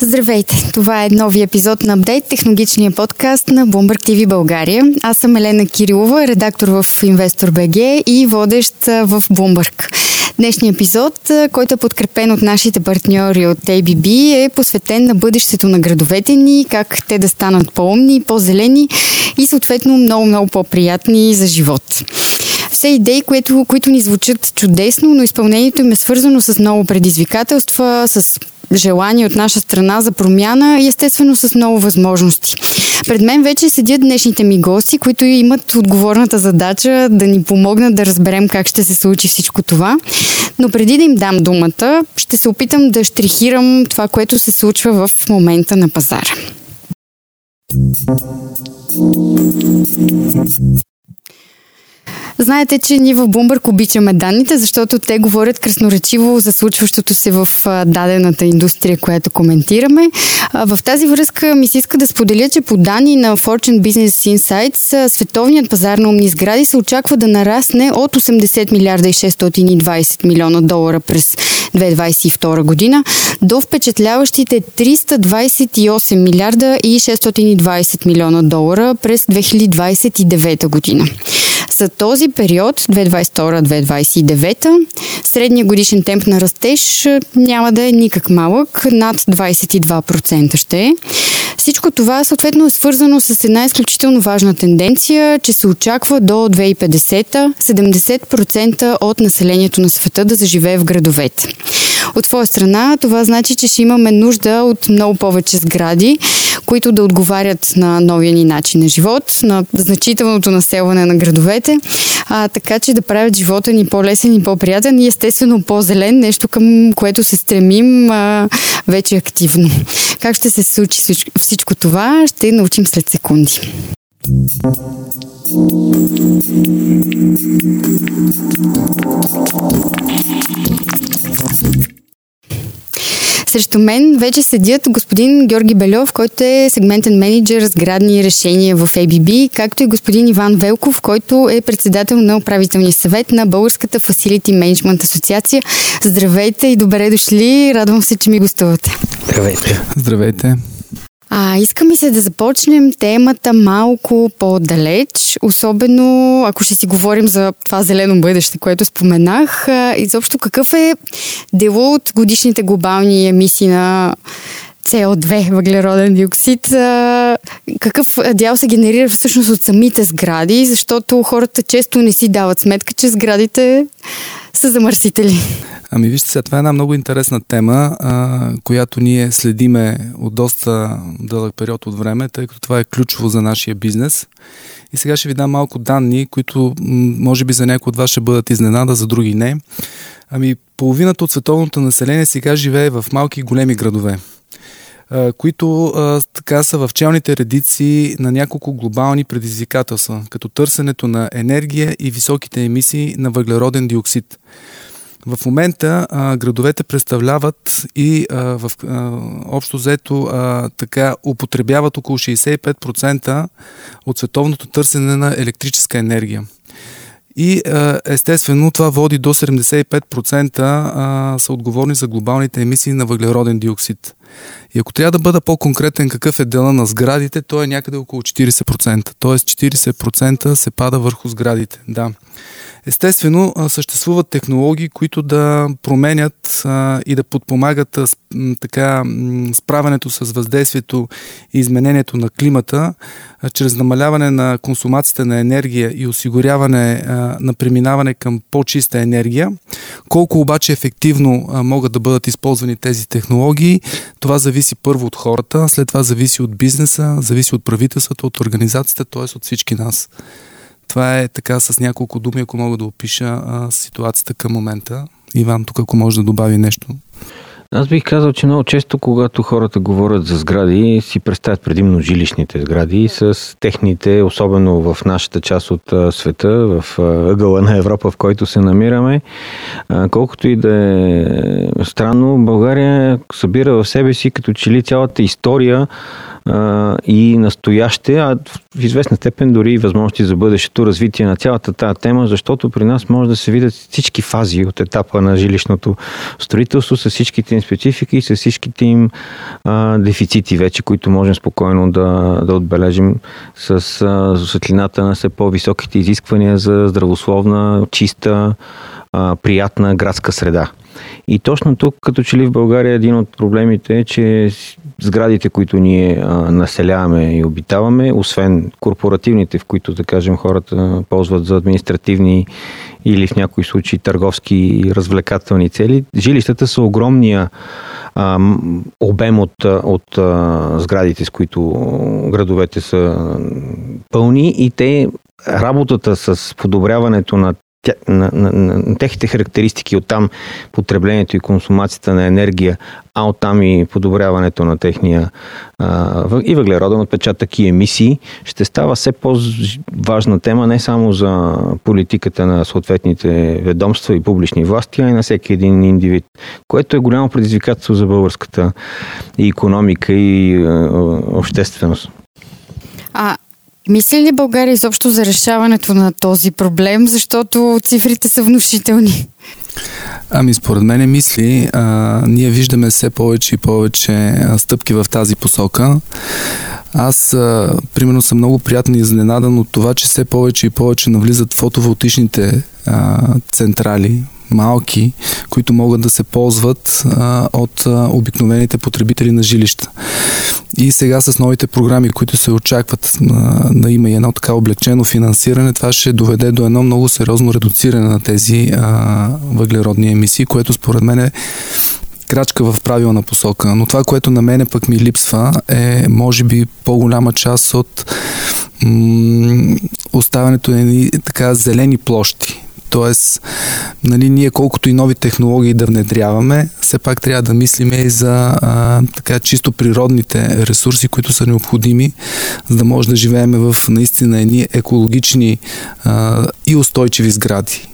Здравейте! Това е нови епизод на Апдейт, технологичния подкаст на Bloomberg TV България. Аз съм Елена Кирилова, редактор в Investor BG и водещ в Bloomberg. Днешният епизод, който е подкрепен от нашите партньори от ABB, е посветен на бъдещето на градовете ни, как те да станат по-умни, по-зелени и съответно много-много по-приятни за живот. Все идеи, които, които ни звучат чудесно, но изпълнението им е свързано с много предизвикателства, с желание от наша страна за промяна и естествено с много възможности. Пред мен вече седят днешните ми гости, които имат отговорната задача да ни помогнат да разберем как ще се случи всичко това. Но преди да им дам думата, ще се опитам да штрихирам това, което се случва в момента на пазара. Знаете, че ние в Бумбърк обичаме данните, защото те говорят красноречиво за случващото се в дадената индустрия, която коментираме. В тази връзка ми се иска да споделя, че по данни на Fortune Business Insights, световният пазар на умни сгради се очаква да нарасне от 80 милиарда и 620 милиона долара през 2022 година до впечатляващите 328 милиарда и 620 милиона долара през 2029 година. За този период, 2022-2029, средният годишен темп на растеж няма да е никак малък, над 22% ще е. Всичко това съответно е свързано с една изключително важна тенденция, че се очаква до 2050 70% от населението на света да заживее в градовете. От своя страна, това значи, че ще имаме нужда от много повече сгради, които да отговарят на новия ни начин на живот, на значителното населване на градовете, а, така че да правят живота ни по-лесен и по-приятен и естествено по-зелен, нещо към което се стремим а, вече активно. Как ще се случи всичко това, ще научим след секунди. Срещу мен вече седят господин Георги Белев, който е сегментен менеджер сградни решения в ABB, както и господин Иван Велков, който е председател на управителния съвет на Българската Facility Management Асоциация. Здравейте и добре дошли. Радвам се, че ми гостувате. Здравейте. Здравейте. А, иска ми се да започнем темата малко по-далеч, особено ако ще си говорим за това зелено бъдеще, което споменах. Изобщо какъв е дело от годишните глобални емисии на CO2, въглероден диоксид, какъв дял се генерира всъщност от самите сгради, защото хората често не си дават сметка, че сградите са замърсители. Ами вижте сега, това е една много интересна тема, а, която ние следиме от доста дълъг период от време, тъй като това е ключово за нашия бизнес. И сега ще ви дам малко данни, които може би за някои от вас ще бъдат изненада, за други не. Ами половината от световното население сега живее в малки и големи градове които а, така са в челните редици на няколко глобални предизвикателства, като търсенето на енергия и високите емисии на въглероден диоксид. В момента а, градовете представляват и а, в а, общо взето а, така употребяват около 65% от световното търсене на електрическа енергия. И естествено това води до 75% са отговорни за глобалните емисии на въглероден диоксид. И ако трябва да бъда по-конкретен какъв е дела на сградите, то е някъде около 40%. Тоест 40% се пада върху сградите. Да. Естествено, съществуват технологии, които да променят и да подпомагат така, справянето с въздействието и изменението на климата, чрез намаляване на консумацията на енергия и осигуряване на преминаване към по-чиста енергия. Колко обаче ефективно могат да бъдат използвани тези технологии, това зависи първо от хората, след това зависи от бизнеса, зависи от правителството, от организацията, т.е. от всички нас. Това е така с няколко думи, ако мога да опиша а, ситуацията към момента. Иван, тук ако може да добави нещо. Аз бих казал, че много често, когато хората говорят за сгради, си представят предимно жилищните сгради с техните, особено в нашата част от света, в ъгъла на Европа, в който се намираме. Колкото и да е странно, България събира в себе си като че ли цялата история и настояще, а в известна степен дори и възможности за бъдещето развитие на цялата тази тема, защото при нас може да се видят всички фази от етапа на жилищното строителство с всичките им специфики и с всичките им а, дефицити вече, които можем спокойно да, да отбележим с а, светлината на все по-високите изисквания за здравословна, чиста, приятна градска среда. И точно тук, като че ли в България, един от проблемите е, че сградите, които ние населяваме и обитаваме, освен корпоративните, в които, да кажем, хората ползват за административни или в някои случаи търговски и развлекателни цели, жилищата са огромния обем от, от сградите, с които градовете са пълни и те работата с подобряването на на, на, на, на техните характеристики, оттам потреблението и консумацията на енергия, а оттам и подобряването на техния а, и въглероден отпечатък и емисии, ще става все по-важна тема не само за политиката на съответните ведомства и публични власти, а и на всеки един индивид, което е голямо предизвикателство за българската и економика и а, общественост. А мисли ли България изобщо за решаването на този проблем, защото цифрите са внушителни? Ами, според мен мисли. А, ние виждаме все повече и повече стъпки в тази посока. Аз, а, примерно, съм много приятно изненадан от това, че все повече и повече навлизат фотоволтичните а, централи малки, които могат да се ползват а, от а, обикновените потребители на жилища. И сега с новите програми, които се очакват на, на има и едно така облегчено финансиране, това ще доведе до едно много сериозно редуциране на тези а, въглеродни емисии, което според мен е крачка в правилна посока. Но това, което на мене пък ми липсва е, може би, по-голяма част от м- оставането на така зелени площи Тоест, нали, ние колкото и нови технологии да внедряваме, все пак трябва да мислим и за а, така чисто природните ресурси, които са необходими, за да може да живеем в наистина едни екологични а, и устойчиви сгради.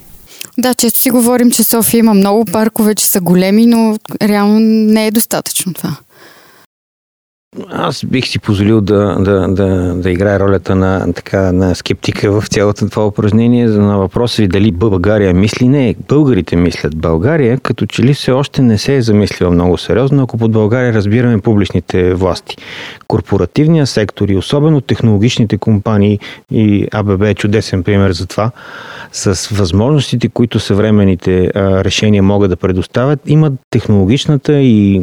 Да, често си говорим, че София има много паркове, че са големи, но реално не е достатъчно това. Аз бих си позволил да, да, да, да играя ролята на, така, на скептика в цялото това упражнение на въпроса ви дали България мисли. Не, българите мислят. България като че ли все още не се е замислила много сериозно, ако под България разбираме публичните власти. Корпоративния сектор и особено технологичните компании и АББ е чудесен пример за това, с възможностите, които съвременните а, решения могат да предоставят, имат технологичната и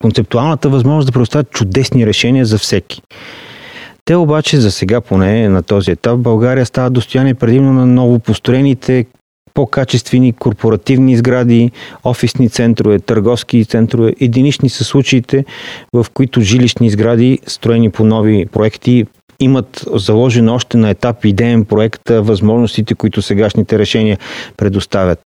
концептуалната възможност да предоставят чудесни решения за всеки. Те обаче за сега поне на този етап България става достояние предимно на новопостроените по-качествени корпоративни сгради, офисни центрове, търговски центрове. Единични са случаите, в които жилищни сгради, строени по нови проекти, имат заложено още на етап идеен проект възможностите, които сегашните решения предоставят.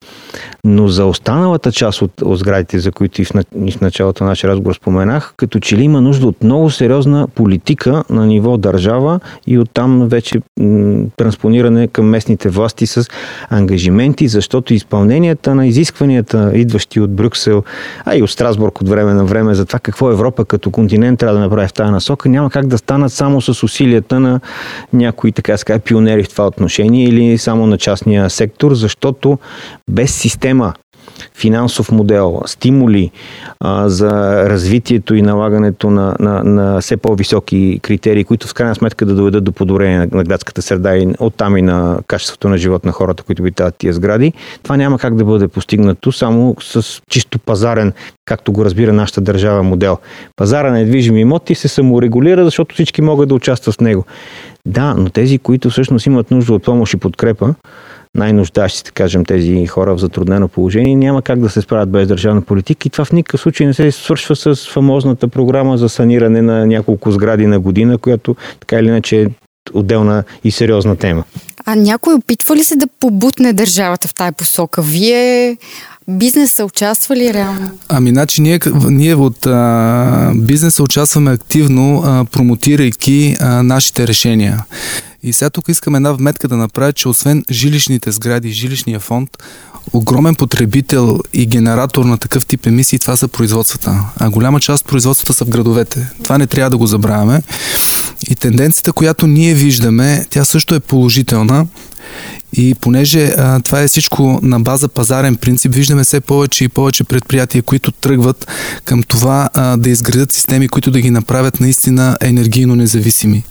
Но за останалата част от, от сградите, за които и в, и в началото на нашия разговор споменах, като че ли има нужда от много сериозна политика на ниво държава и оттам вече м- транспониране към местните власти с ангажименти, защото изпълненията на изискванията, идващи от Брюксел, а и от Страсбург от време на време за това какво Европа като континент трябва да направи в тази насока, няма как да станат само с усилия усилията на някои така ска пионери в това отношение или само на частния сектор, защото без система финансов модел, стимули а, за развитието и налагането на, на, на все по-високи критерии, които в крайна сметка да доведат до подобрение на, на градската среда и оттам и на качеството на живот на хората, които обитават тия сгради. Това няма как да бъде постигнато само с чисто пазарен, както го разбира нашата държава модел. Пазара на недвижими имоти се саморегулира, защото всички могат да участват в него. Да, но тези, които всъщност имат нужда от помощ и подкрепа, най-нуждащите, кажем, тези хора в затруднено положение, няма как да се справят без държавна политика и това в никакъв случай не се свършва с фамозната програма за саниране на няколко сгради на година, която така или иначе е отделна и сериозна тема. А някой опитва ли се да побутне държавата в тая посока? Вие Бизнеса участва ли реално? Ами, значи, ние, ние от а, бизнеса участваме активно, а, промотирайки а, нашите решения. И сега тук искам една вметка да направя, че освен жилищните сгради, жилищния фонд, огромен потребител и генератор на такъв тип емисии, това са производствата. А голяма част от производствата са в градовете. Това не трябва да го забравяме. И тенденцията, която ние виждаме, тя също е положителна. И понеже а, това е всичко на база пазарен принцип, виждаме все повече и повече предприятия, които тръгват към това а, да изградят системи, които да ги направят наистина енергийно независими.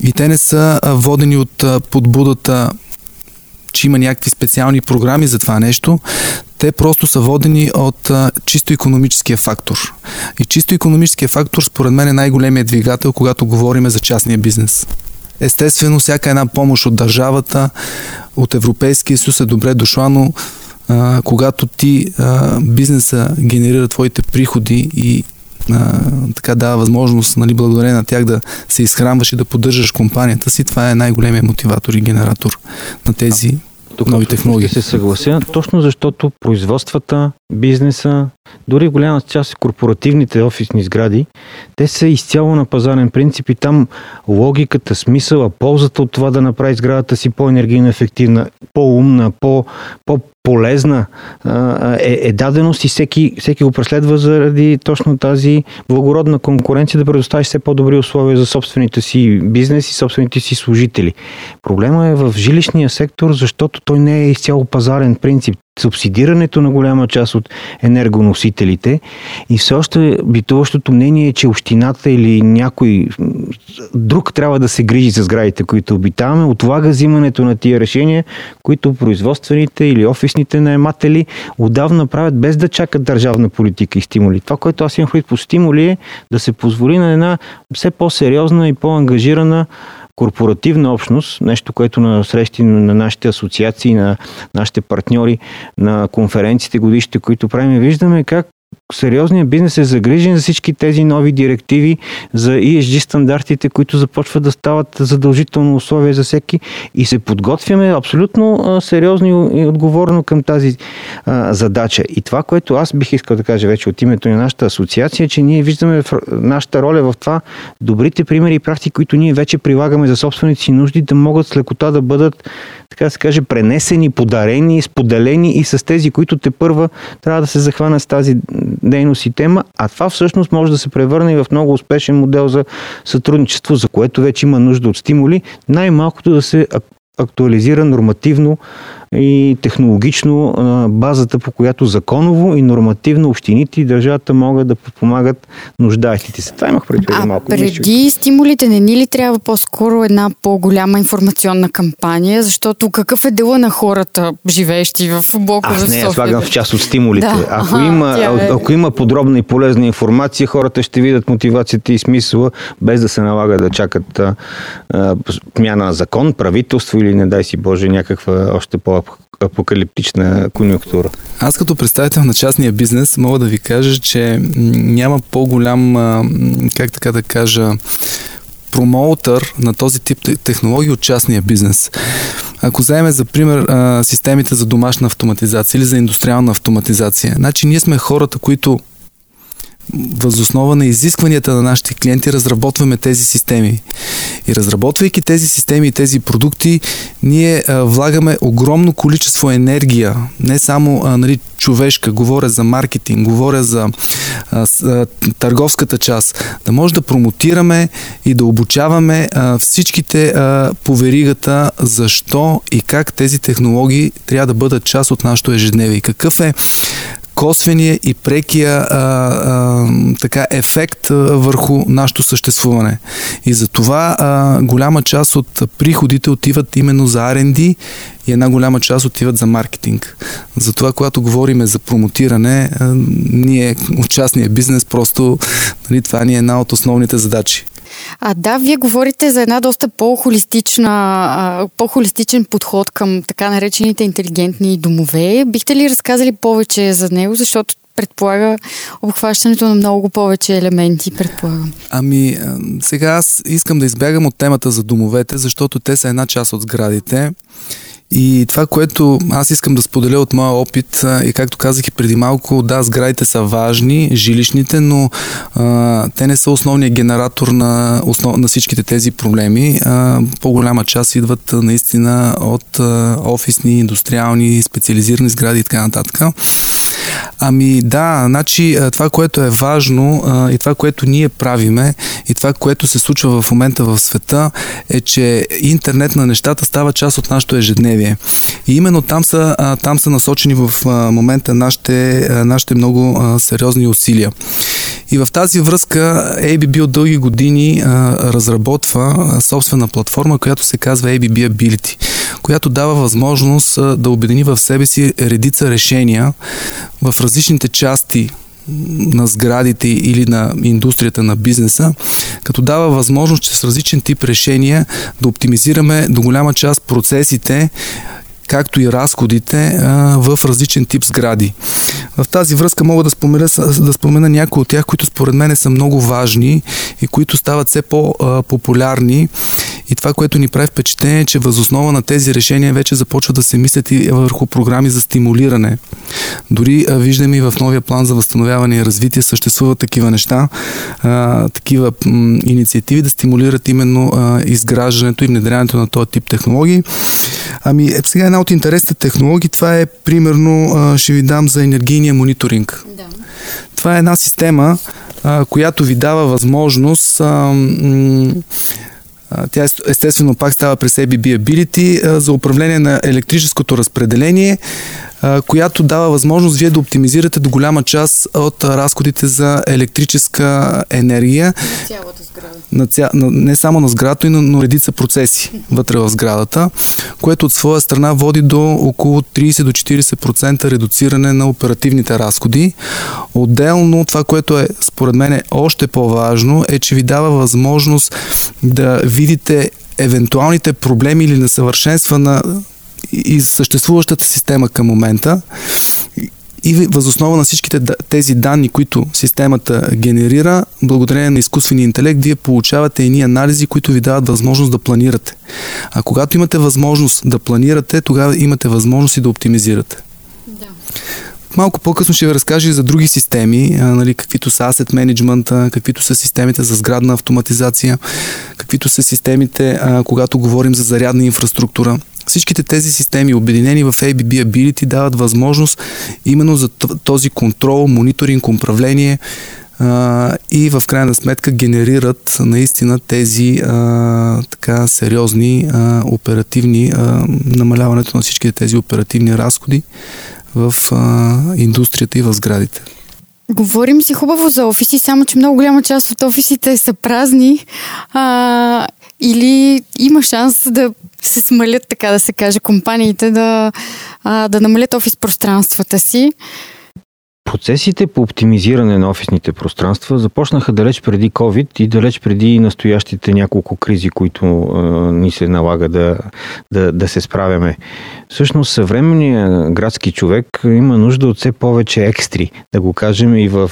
И те не са а, водени от а, подбудата че има някакви специални програми за това нещо. Те просто са водени от а, чисто економическия фактор. И чисто економическия фактор, според мен, е най-големият двигател, когато говорим за частния бизнес. Естествено, всяка една помощ от държавата, от Европейския съюз е добре дошла, но а, когато ти а, бизнеса генерира твоите приходи и а, така дава възможност, нали, благодарение на тях да се изхранваш и да поддържаш компанията си, това е най-големия мотиватор и генератор на тези тук нови технологии. Ще се съглася, точно защото производствата, бизнеса, дори голяма част корпоративните офисни сгради, те са изцяло на пазарен принцип и там логиката, смисъла, ползата от това да направи сградата си по-енергийно ефективна, по-умна, по, по полезна е, е даденост и всеки, всеки го преследва заради точно тази благородна конкуренция да предостави все по-добри условия за собствените си бизнес и собствените си служители. Проблема е в жилищния сектор, защото той не е изцяло пазарен принцип субсидирането на голяма част от енергоносителите и все още битуващото мнение е, че общината или някой друг трябва да се грижи за сградите, които обитаваме, отлага взимането на тия решения, които производствените или офисните наематели отдавна правят без да чакат държавна политика и стимули. Това, което аз имам по стимули е да се позволи на една все по-сериозна и по-ангажирана корпоративна общност, нещо, което на срещи на нашите асоциации, на нашите партньори, на конференциите годишните, които правим, виждаме как сериозният бизнес е загрижен за всички тези нови директиви за ESG стандартите, които започват да стават задължително условие за всеки и се подготвяме абсолютно сериозно и отговорно към тази задача. И това, което аз бих искал да кажа вече от името на нашата асоциация, е, че ние виждаме нашата роля в това добрите примери и практики, които ние вече прилагаме за собствените си нужди, да могат с лекота да бъдат, така да се каже, пренесени, подарени, споделени и с тези, които те първа трябва да се захванат с тази дейност и тема, а това всъщност може да се превърне и в много успешен модел за сътрудничество, за което вече има нужда от стимули, най-малкото да се актуализира нормативно и технологично базата, по която законово и нормативно общините и държавата могат да подпомагат нуждаещите се. Това имах преди а малко. преди стимулите не ни ли трябва по-скоро една по-голяма информационна кампания, защото какъв е дела на хората, живеещи в блокове в София? Аз слагам в част от стимулите. Да. Ако, Аха, има, е... ако има подробна и полезна информация, хората ще видят мотивацията и смисъла, без да се налага да чакат а, а, пмяна на закон, правителство или не дай си Боже някаква още по апокалиптична конъюнктура. Аз като представител на частния бизнес мога да ви кажа, че няма по-голям, как така да кажа, промоутър на този тип технологии от частния бизнес. Ако вземем за пример системите за домашна автоматизация или за индустриална автоматизация, значи ние сме хората, които възоснова на изискванията на нашите клиенти разработваме тези системи. И разработвайки тези системи и тези продукти, ние а, влагаме огромно количество енергия, не само а, нали, човешка, говоря за маркетинг, говоря за а, с, а, търговската част, да може да промотираме и да обучаваме а, всичките а, по веригата защо и как тези технологии трябва да бъдат част от нашото ежедневие. Какъв е косвения и прекия а, а, така ефект върху нашето съществуване. И за това а, голяма част от приходите отиват именно за R&D и една голяма част отиват за маркетинг. Затова, когато говорим за промотиране, а, ние от частния бизнес просто нали, това ни е една от основните задачи. А да, вие говорите за една доста по-холистична, по-холистичен подход към така наречените интелигентни домове. Бихте ли разказали повече за него, защото предполага обхващането на много повече елементи, предполагам. Ами, сега аз искам да избягам от темата за домовете, защото те са една част от сградите И това, което аз искам да споделя от моя опит, и както казах и преди малко, да, сградите са важни, жилищните, но а, те не са основният генератор на, основ, на всичките тези проблеми. А, по-голяма част идват наистина от а, офисни, индустриални, специализирани сгради и така нататък. Ами да, значи това, което е важно и това, което ние правиме и това, което се случва в момента в света е, че интернет на нещата става част от нашето ежедневие. И именно там са, там са насочени в момента нашите, нашите много сериозни усилия. И в тази връзка ABB от дълги години разработва собствена платформа, която се казва ABB Ability, която дава възможност да обедини в себе си редица решения в различните части на сградите или на индустрията на бизнеса, като дава възможност чрез различен тип решения да оптимизираме до голяма част процесите както и разходите в различен тип сгради. В тази връзка мога да спомена, да спомена някои от тях, които според мен са много важни и които стават все по-популярни. И това, което ни прави впечатление е, че възоснова на тези решения вече започва да се мислят и върху програми за стимулиране. Дори а, виждаме и в новия план за възстановяване и развитие съществуват такива неща, а, такива м, инициативи да стимулират именно а, изграждането и внедряването на този тип технологии. Ами, е, сега една от интересните технологии, това е примерно, ще ви дам за енергийния мониторинг. Да. Това е една система, която ви дава възможност тя естествено пак става през ABB Ability за управление на електрическото разпределение, която дава възможност вие да оптимизирате до голяма част от разходите за електрическа енергия. Цялата сграда. На ця... Не само на сградата, но, но редица процеси вътре в сградата, което от своя страна води до около 30 до 40% редуциране на оперативните разходи. Отделно това, което е според мен е още по-важно, е, че ви дава възможност да видите евентуалните проблеми или несъвършенства на и съществуващата система към момента и възоснова на всичките тези данни, които системата генерира, благодарение на изкуствения интелект, вие получавате едни анализи, които ви дават възможност да планирате. А когато имате възможност да планирате, тогава имате възможност и да оптимизирате. Да. Малко по-късно ще ви разкажа и за други системи, а, нали, каквито са asset management, каквито са системите за сградна автоматизация, каквито са системите, а, когато говорим за зарядна инфраструктура. Всичките тези системи, обединени в ABB Ability, дават възможност именно за този контрол, мониторинг, управление а, и в крайна сметка генерират наистина тези а, така сериозни а, оперативни, а, намаляването на всичките тези оперативни разходи в а, индустрията и в сградите. Говорим си хубаво за офиси, само че много голяма част от офисите са празни а, или има шанс да се смалят, така да се каже, компаниите да, а, да намалят офис пространствата си. Процесите по оптимизиране на офисните пространства започнаха далеч преди COVID и далеч преди настоящите няколко кризи, които а, ни се налага да, да, да се справяме. Всъщност съвременният градски човек има нужда от все повече екстри, да го кажем и в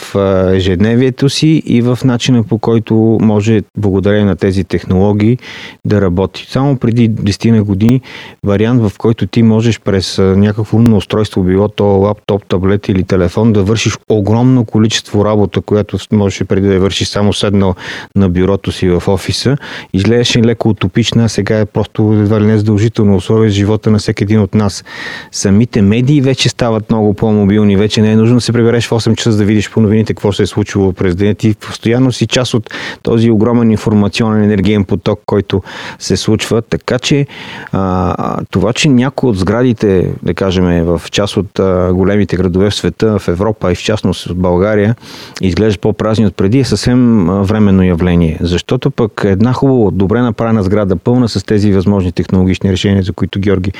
ежедневието си, и в начина по който може, благодарение на тези технологии, да работи. Само преди 10 на години вариант, в който ти можеш през някакво умно устройство, било то лаптоп, таблет или телефон, да вършиш огромно количество работа, която можеше преди да вършиш само седнал на бюрото си в офиса. Изглеждаше леко утопична, сега е просто едва ли не задължително условие в живота на всеки един от нас. Самите медии вече стават много по-мобилни, вече не е нужно да се прибереш в 8 часа да видиш по новините какво се е случило през деня. Ти постоянно си част от този огромен информационен енергиен поток, който се случва. Така че а, това, че някои от сградите, да кажем, в част от а, големите градове в света, в Европа и в частност в България, изглежда по-празни от преди, е съвсем временно явление. Защото пък една хубаво, добре направена сграда, пълна с тези възможни технологични решения, за които Георги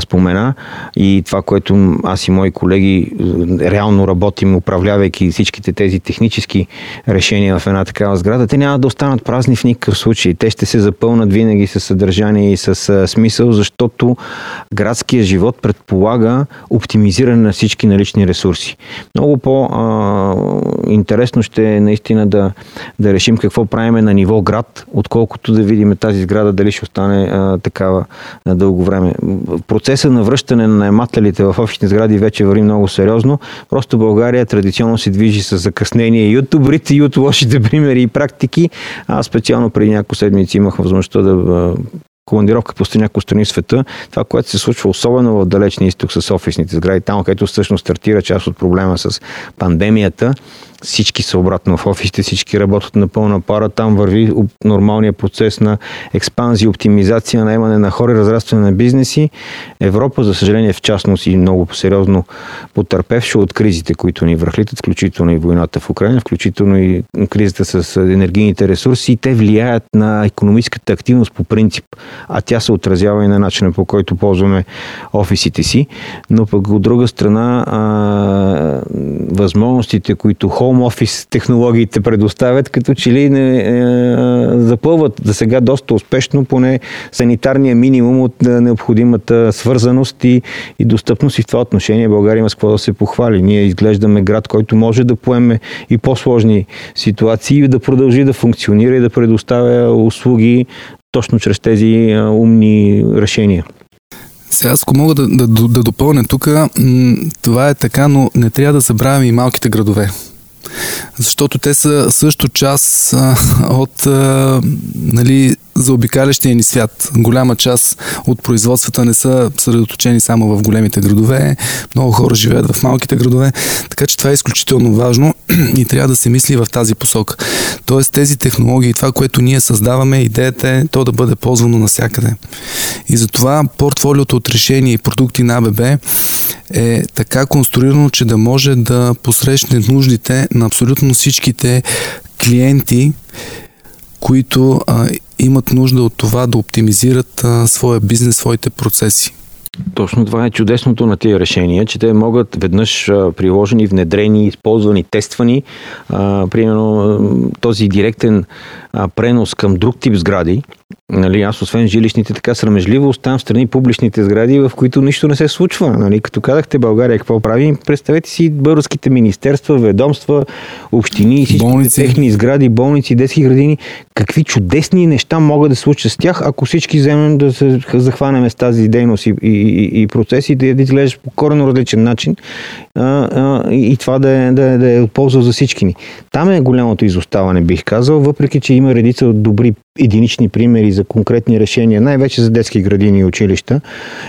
спомена и това, което аз и мои колеги реално работим, управлявайки всичките тези технически решения в една такава сграда, те няма да останат празни в никакъв случай. Те ще се запълнат винаги с съдържание и с смисъл, защото градския живот предполага оптимизиране на всички налични ресурси. Много по-интересно ще е наистина да, да решим какво правиме на ниво град, отколкото да видим тази сграда дали ще остане а, такава на дълго време. Процеса на връщане на наемателите в офисни сгради вече върви много сериозно. Просто България традиционно се движи с закъснение и от добрите, и от лошите примери и практики. Аз специално преди няколко седмици имах възможността да командировка по някои страни в света, това, което се случва особено в далечния изток с офисните сгради, там, където всъщност стартира част от проблема с пандемията, всички са обратно в офисите, всички работят на пълна пара, там върви нормалния процес на експанзия, оптимизация, наемане на хора, разрастване на бизнеси. Европа, за съжаление, в частност и много сериозно потърпевши от кризите, които ни връхлитат, включително и войната в Украина, включително и кризата с енергийните ресурси, те влияят на економическата активност по принцип, а тя се отразява и на начина по който ползваме офисите си. Но пък от друга страна, а, възможностите, които хора хоум офис технологиите предоставят, като че ли не е, запълват за сега доста успешно поне санитарния минимум от е, необходимата свързаност и, и достъпност и в това отношение България има с какво да се похвали. Ние изглеждаме град, който може да поеме и по-сложни ситуации и да продължи да функционира и да предоставя услуги точно чрез тези е, умни решения. Сега, ако мога да, да, да допълня тук, това е така, но не трябва да забравяме и малките градове защото те са също част а, от а, нали, за обикалящия ни свят. Голяма част от производствата не са съсредоточени само в големите градове. Много хора живеят в малките градове. Така че това е изключително важно и трябва да се мисли в тази посока. Тоест тези технологии, това, което ние създаваме, идеята е то да бъде ползвано навсякъде. И затова портфолиото от решения и продукти на АББ е така конструирано, че да може да посрещне нуждите на абсолютно всичките клиенти, които а, имат нужда от това да оптимизират а, своя бизнес, своите процеси. Точно това е чудесното на тези решения, че те могат веднъж приложени, внедрени, използвани, тествани. Примерно този директен пренос към друг тип сгради, Нали, аз освен жилищните, така срамежливо оставам в страни публичните сгради, в които нищо не се случва. Нали, като казахте България какво прави, представете си българските министерства, ведомства, общини, всички техни сгради, болници, детски градини, какви чудесни неща могат да случат с тях, ако всички вземем да се захванем с тази дейност и, и, и процеси, да изглеждаш по коренно различен начин а, а, и това да е, да, е, да е от полза за всички ни. Там е голямото изоставане, бих казал, въпреки че има редица добри единични примери за конкретни решения, най-вече за детски градини и училища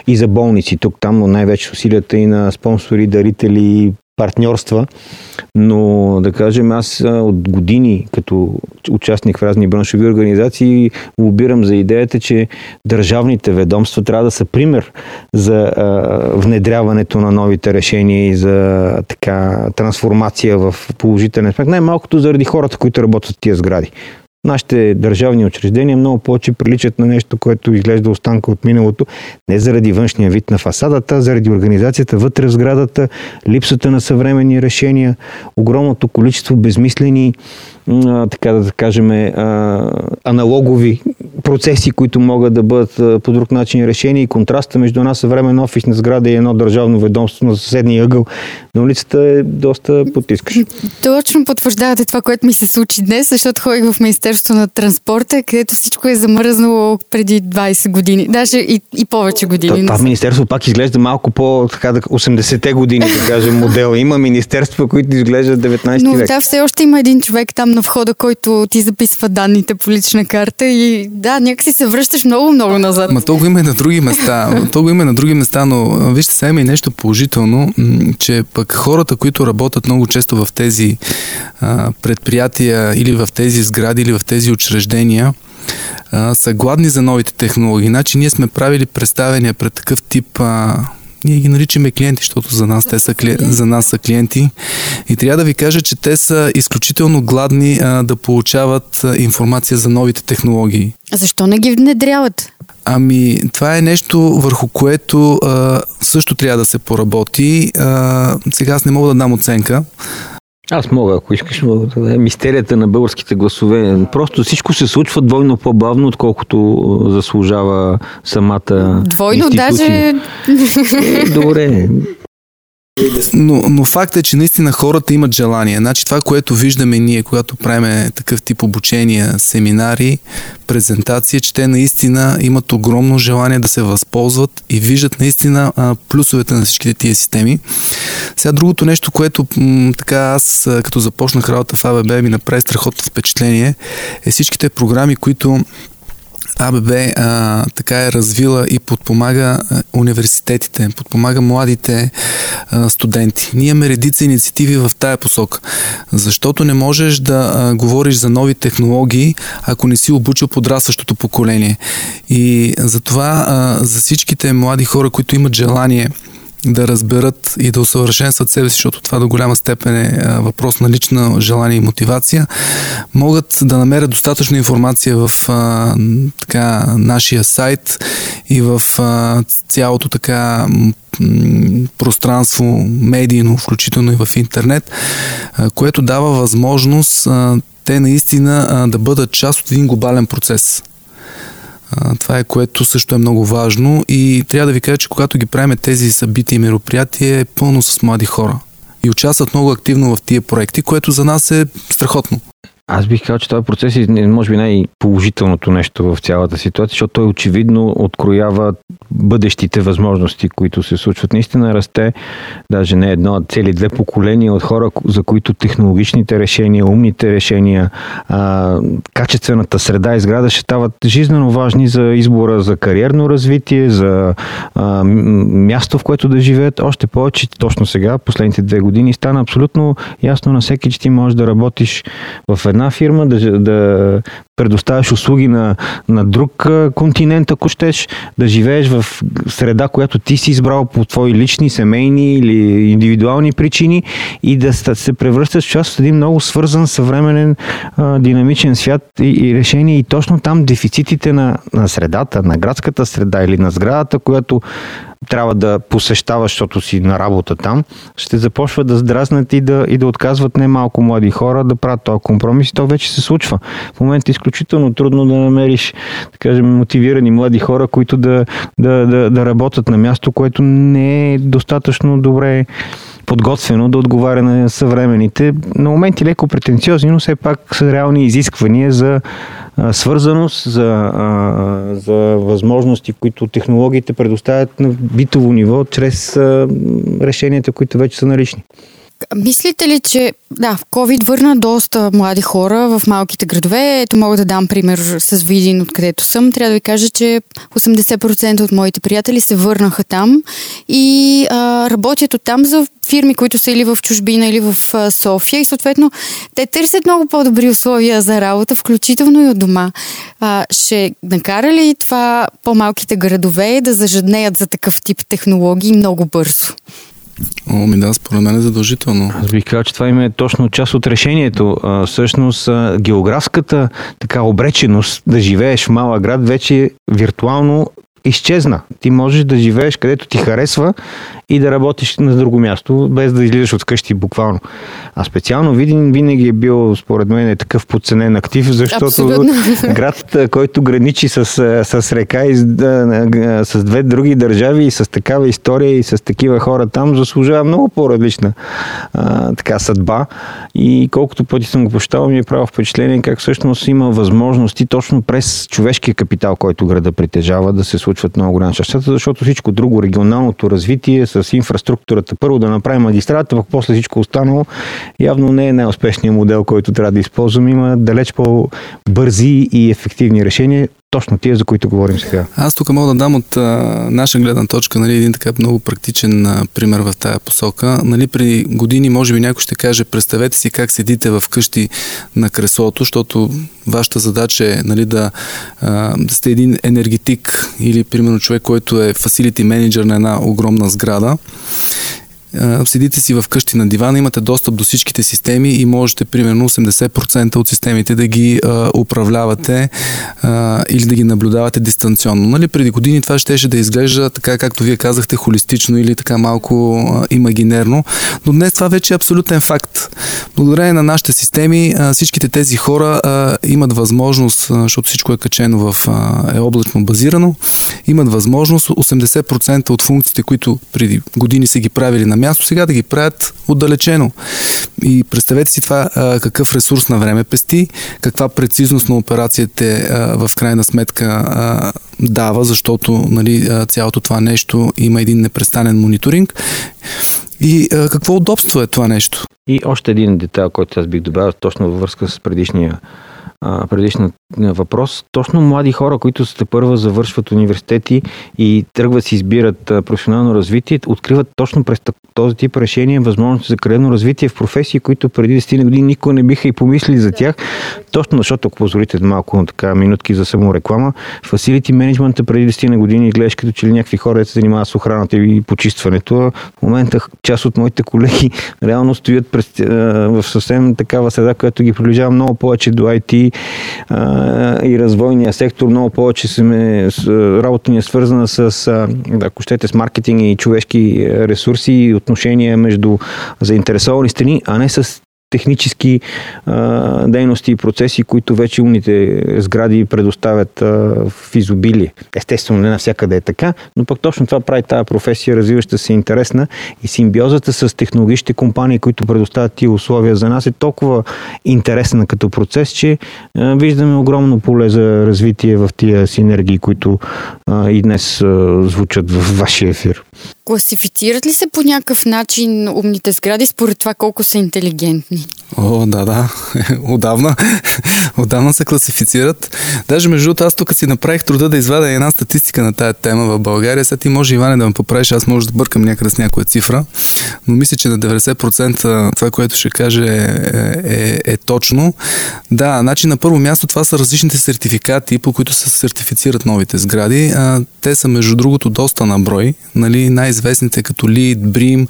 и за болници. Тук там най-вече усилията и на спонсори, дарители, партньорства, но да кажем аз от години като участник в разни браншови организации лобирам за идеята, че държавните ведомства трябва да са пример за а, внедряването на новите решения и за така трансформация в положителен аспект. Най-малкото заради хората, които работят в тия сгради. Нашите държавни учреждения много повече приличат на нещо, което изглежда останка от миналото, не заради външния вид на фасадата, заради организацията вътре в сградата, липсата на съвременни решения, огромното количество безмислени така да кажем, аналогови процеси, които могат да бъдат по друг начин решени и контраста между една съвременна офисна сграда и едно държавно ведомство на съседния ъгъл на улицата е доста потискаш. Точно потвърждавате това, което ми се случи днес, защото ходих в Министерството на транспорта, където всичко е замръзнало преди 20 години, даже и, и повече години. Това министерство пак изглежда малко по така, 80-те години, да кажем, модел. Има министерства, които изглеждат 19 Но, век. Да, все още има един човек там на входа, който ти записва данните по лична карта и да, някакси се връщаш много-много назад. Ма то го има и на други места. то го има и на други места, но вижте, сега има и нещо положително, че пък хората, които работят много често в тези а, предприятия или в тези сгради или в тези учреждения, а, са гладни за новите технологии. Значи ние сме правили представения пред такъв тип а, ние ги наричаме клиенти, защото за нас, те са, за нас са клиенти. И трябва да ви кажа, че те са изключително гладни а, да получават а, информация за новите технологии. А защо не ги внедряват? Ами, това е нещо, върху което а, също трябва да се поработи. А, сега аз не мога да дам оценка, аз мога, ако искаш, мога да мистерията на българските гласове. Просто всичко се случва двойно по-бавно, отколкото заслужава самата Двойно институция. даже... Е, добре. Но, но факт е, че наистина хората имат желание. Значи това, което виждаме ние, когато правим такъв тип обучения, семинари, презентации, че те наистина имат огромно желание да се възползват и виждат наистина а, плюсовете на всичките тия системи. Сега другото нещо, което м- така аз като започнах работа в АББ ми направи страхотно впечатление е всичките програми, които АББ а, така е развила и подпомага университетите, подпомага младите а, студенти. Ние имаме редица инициативи в тая посока, защото не можеш да а, говориш за нови технологии, ако не си обучил подрастващото поколение. И затова а, за всичките млади хора, които имат желание да разберат и да усъвършенстват себе си, защото това до голяма степен е въпрос на лична желание и мотивация, могат да намерят достатъчно информация в а, така, нашия сайт и в а, цялото така пространство, медийно, включително и в интернет, а, което дава възможност а, те наистина а, да бъдат част от един глобален процес. Това е което също е много важно и трябва да ви кажа, че когато ги правим тези събития и мероприятия е пълно с млади хора и участват много активно в тия проекти, което за нас е страхотно. Аз бих казал, че този процес е може би най-положителното нещо в цялата ситуация, защото той очевидно откроява бъдещите възможности, които се случват. Наистина расте даже не едно, а цели две поколения от хора, за които технологичните решения, умните решения, а, качествената среда и сграда ще стават жизненно важни за избора за кариерно развитие, за а, място, в което да живеят. Още повече, точно сега, последните две години, стана абсолютно ясно на всеки, че ти можеш да работиш в една една фирма, да, да предоставяш услуги на, на друг континент, ако щеш, да живееш в среда, която ти си избрал по твои лични, семейни или индивидуални причини и да се превръщаш в част от един много свързан, съвременен, динамичен свят и, и решение. И точно там дефицитите на, на средата, на градската среда или на сградата, която трябва да посещаваш, защото си на работа там, ще започват да здразнат и да, и да отказват немалко млади хора да правят този компромис и то вече се случва. В момента е изключително трудно да намериш, да кажем, мотивирани млади хора, които да, да, да, да работят на място, което не е достатъчно добре подготвено да отговаря на съвременните, на моменти леко претенциозни, но все пак са реални изисквания за свързаност, за, за възможности, които технологиите предоставят на битово ниво, чрез решенията, които вече са налични. Мислите ли, че да, COVID върна доста млади хора в малките градове? Ето мога да дам пример с Видин, откъдето съм. Трябва да ви кажа, че 80% от моите приятели се върнаха там и а, работят от там за фирми, които са или в чужбина, или в а, София и съответно те търсят много по-добри условия за работа, включително и от дома. А, ще накара ли това по-малките градове да зажаднеят за такъв тип технологии много бързо? О, ми да, според мен е задължително. Аз бих казал, че това има е точно част от решението. А, всъщност, географската така обреченост да живееш в малък град вече виртуално изчезна. Ти можеш да живееш където ти харесва и да работиш на друго място, без да излизаш от къщи буквално. А специално Видин винаги е бил, според мен, е такъв подценен актив, защото Абсолютно. град, който граничи с, с река и с, с две други държави и с такава история и с такива хора там, заслужава много по-различна а, така съдба. И колкото пъти съм го пощавал, ми е право впечатление как всъщност има възможности точно през човешкия капитал, който града притежава, да се случват много голяма нещата, защото всичко друго, регионалното развитие с инфраструктурата, първо да направим магистрата, пък после всичко останало, явно не е най-успешният модел, който трябва да използваме. Има далеч по-бързи и ефективни решения точно тия, за които говорим сега. Аз тук мога да дам от а, наша гледна точка нали, един така много практичен а, пример в тая посока. Нали, при години, може би някой ще каже, представете си как седите в къщи на креслото, защото вашата задача е нали, да, а, да сте един енергетик или примерно човек, който е фасилити менеджер на една огромна сграда седите си в къщи на дивана, имате достъп до всичките системи и можете примерно 80% от системите да ги а, управлявате а, или да ги наблюдавате дистанционно. Нали, преди години това щеше да изглежда така, както вие казахте, холистично или така малко а, имагинерно, но днес това вече е абсолютен факт. Благодарение на нашите системи а, всичките тези хора а, имат възможност, а, защото всичко е качено в а, е облачно базирано, имат възможност 80% от функциите, които преди години са ги правили на място, сега да ги правят отдалечено. И представете си това а, какъв ресурс на време пести, каква прецизност на операциите а, в крайна сметка а, дава, защото нали, цялото това нещо има един непрестанен мониторинг. И а, какво удобство е това нещо? И още един детайл, който аз бих добавил точно във връзка с предишния предишния въпрос. Точно млади хора, които сте първа завършват университети и тръгват си избират професионално развитие, откриват точно през този тип решение възможност за кариерно развитие в професии, които преди 10 години никога не биха и помислили за тях. Точно защото, ако позволите малко така минутки за самореклама, фасилити менеджмента преди 10 години гледаш като че ли някакви хора се занимават с охраната и почистването. В момента част от моите колеги реално стоят през, в съвсем такава среда, която ги приближава много повече до IT а, и развойния сектор. Много повече сме, работа ни е свързана с, ако щете, с маркетинг и човешки ресурси и отношения между заинтересовани страни, а не с технически а, дейности и процеси, които вече умните сгради предоставят а, в изобилие. Естествено, не навсякъде е така, но пък точно това прави тази професия, развиваща се интересна и симбиозата с технологичните компании, които предоставят тия условия за нас е толкова интересна като процес, че а, виждаме огромно поле за развитие в тия синергии, които а, и днес а, звучат в вашия ефир. Класифицират ли се по някакъв начин умните сгради според това колко са интелигентни? О, да, да. Отдавна. Отдавна се класифицират. Даже между другото, аз тук си направих труда да извадя една статистика на тая тема в България. Сега ти може, Иване, да ме поправиш, аз може да бъркам някъде с някоя цифра, но мисля, че на 90% това, което ще каже е, е, е точно. Да, значи на първо място това са различните сертификати, по които се сертифицират новите сгради. А, те са, между другото, доста на брой. Нали, най-известните като Lead, Brim,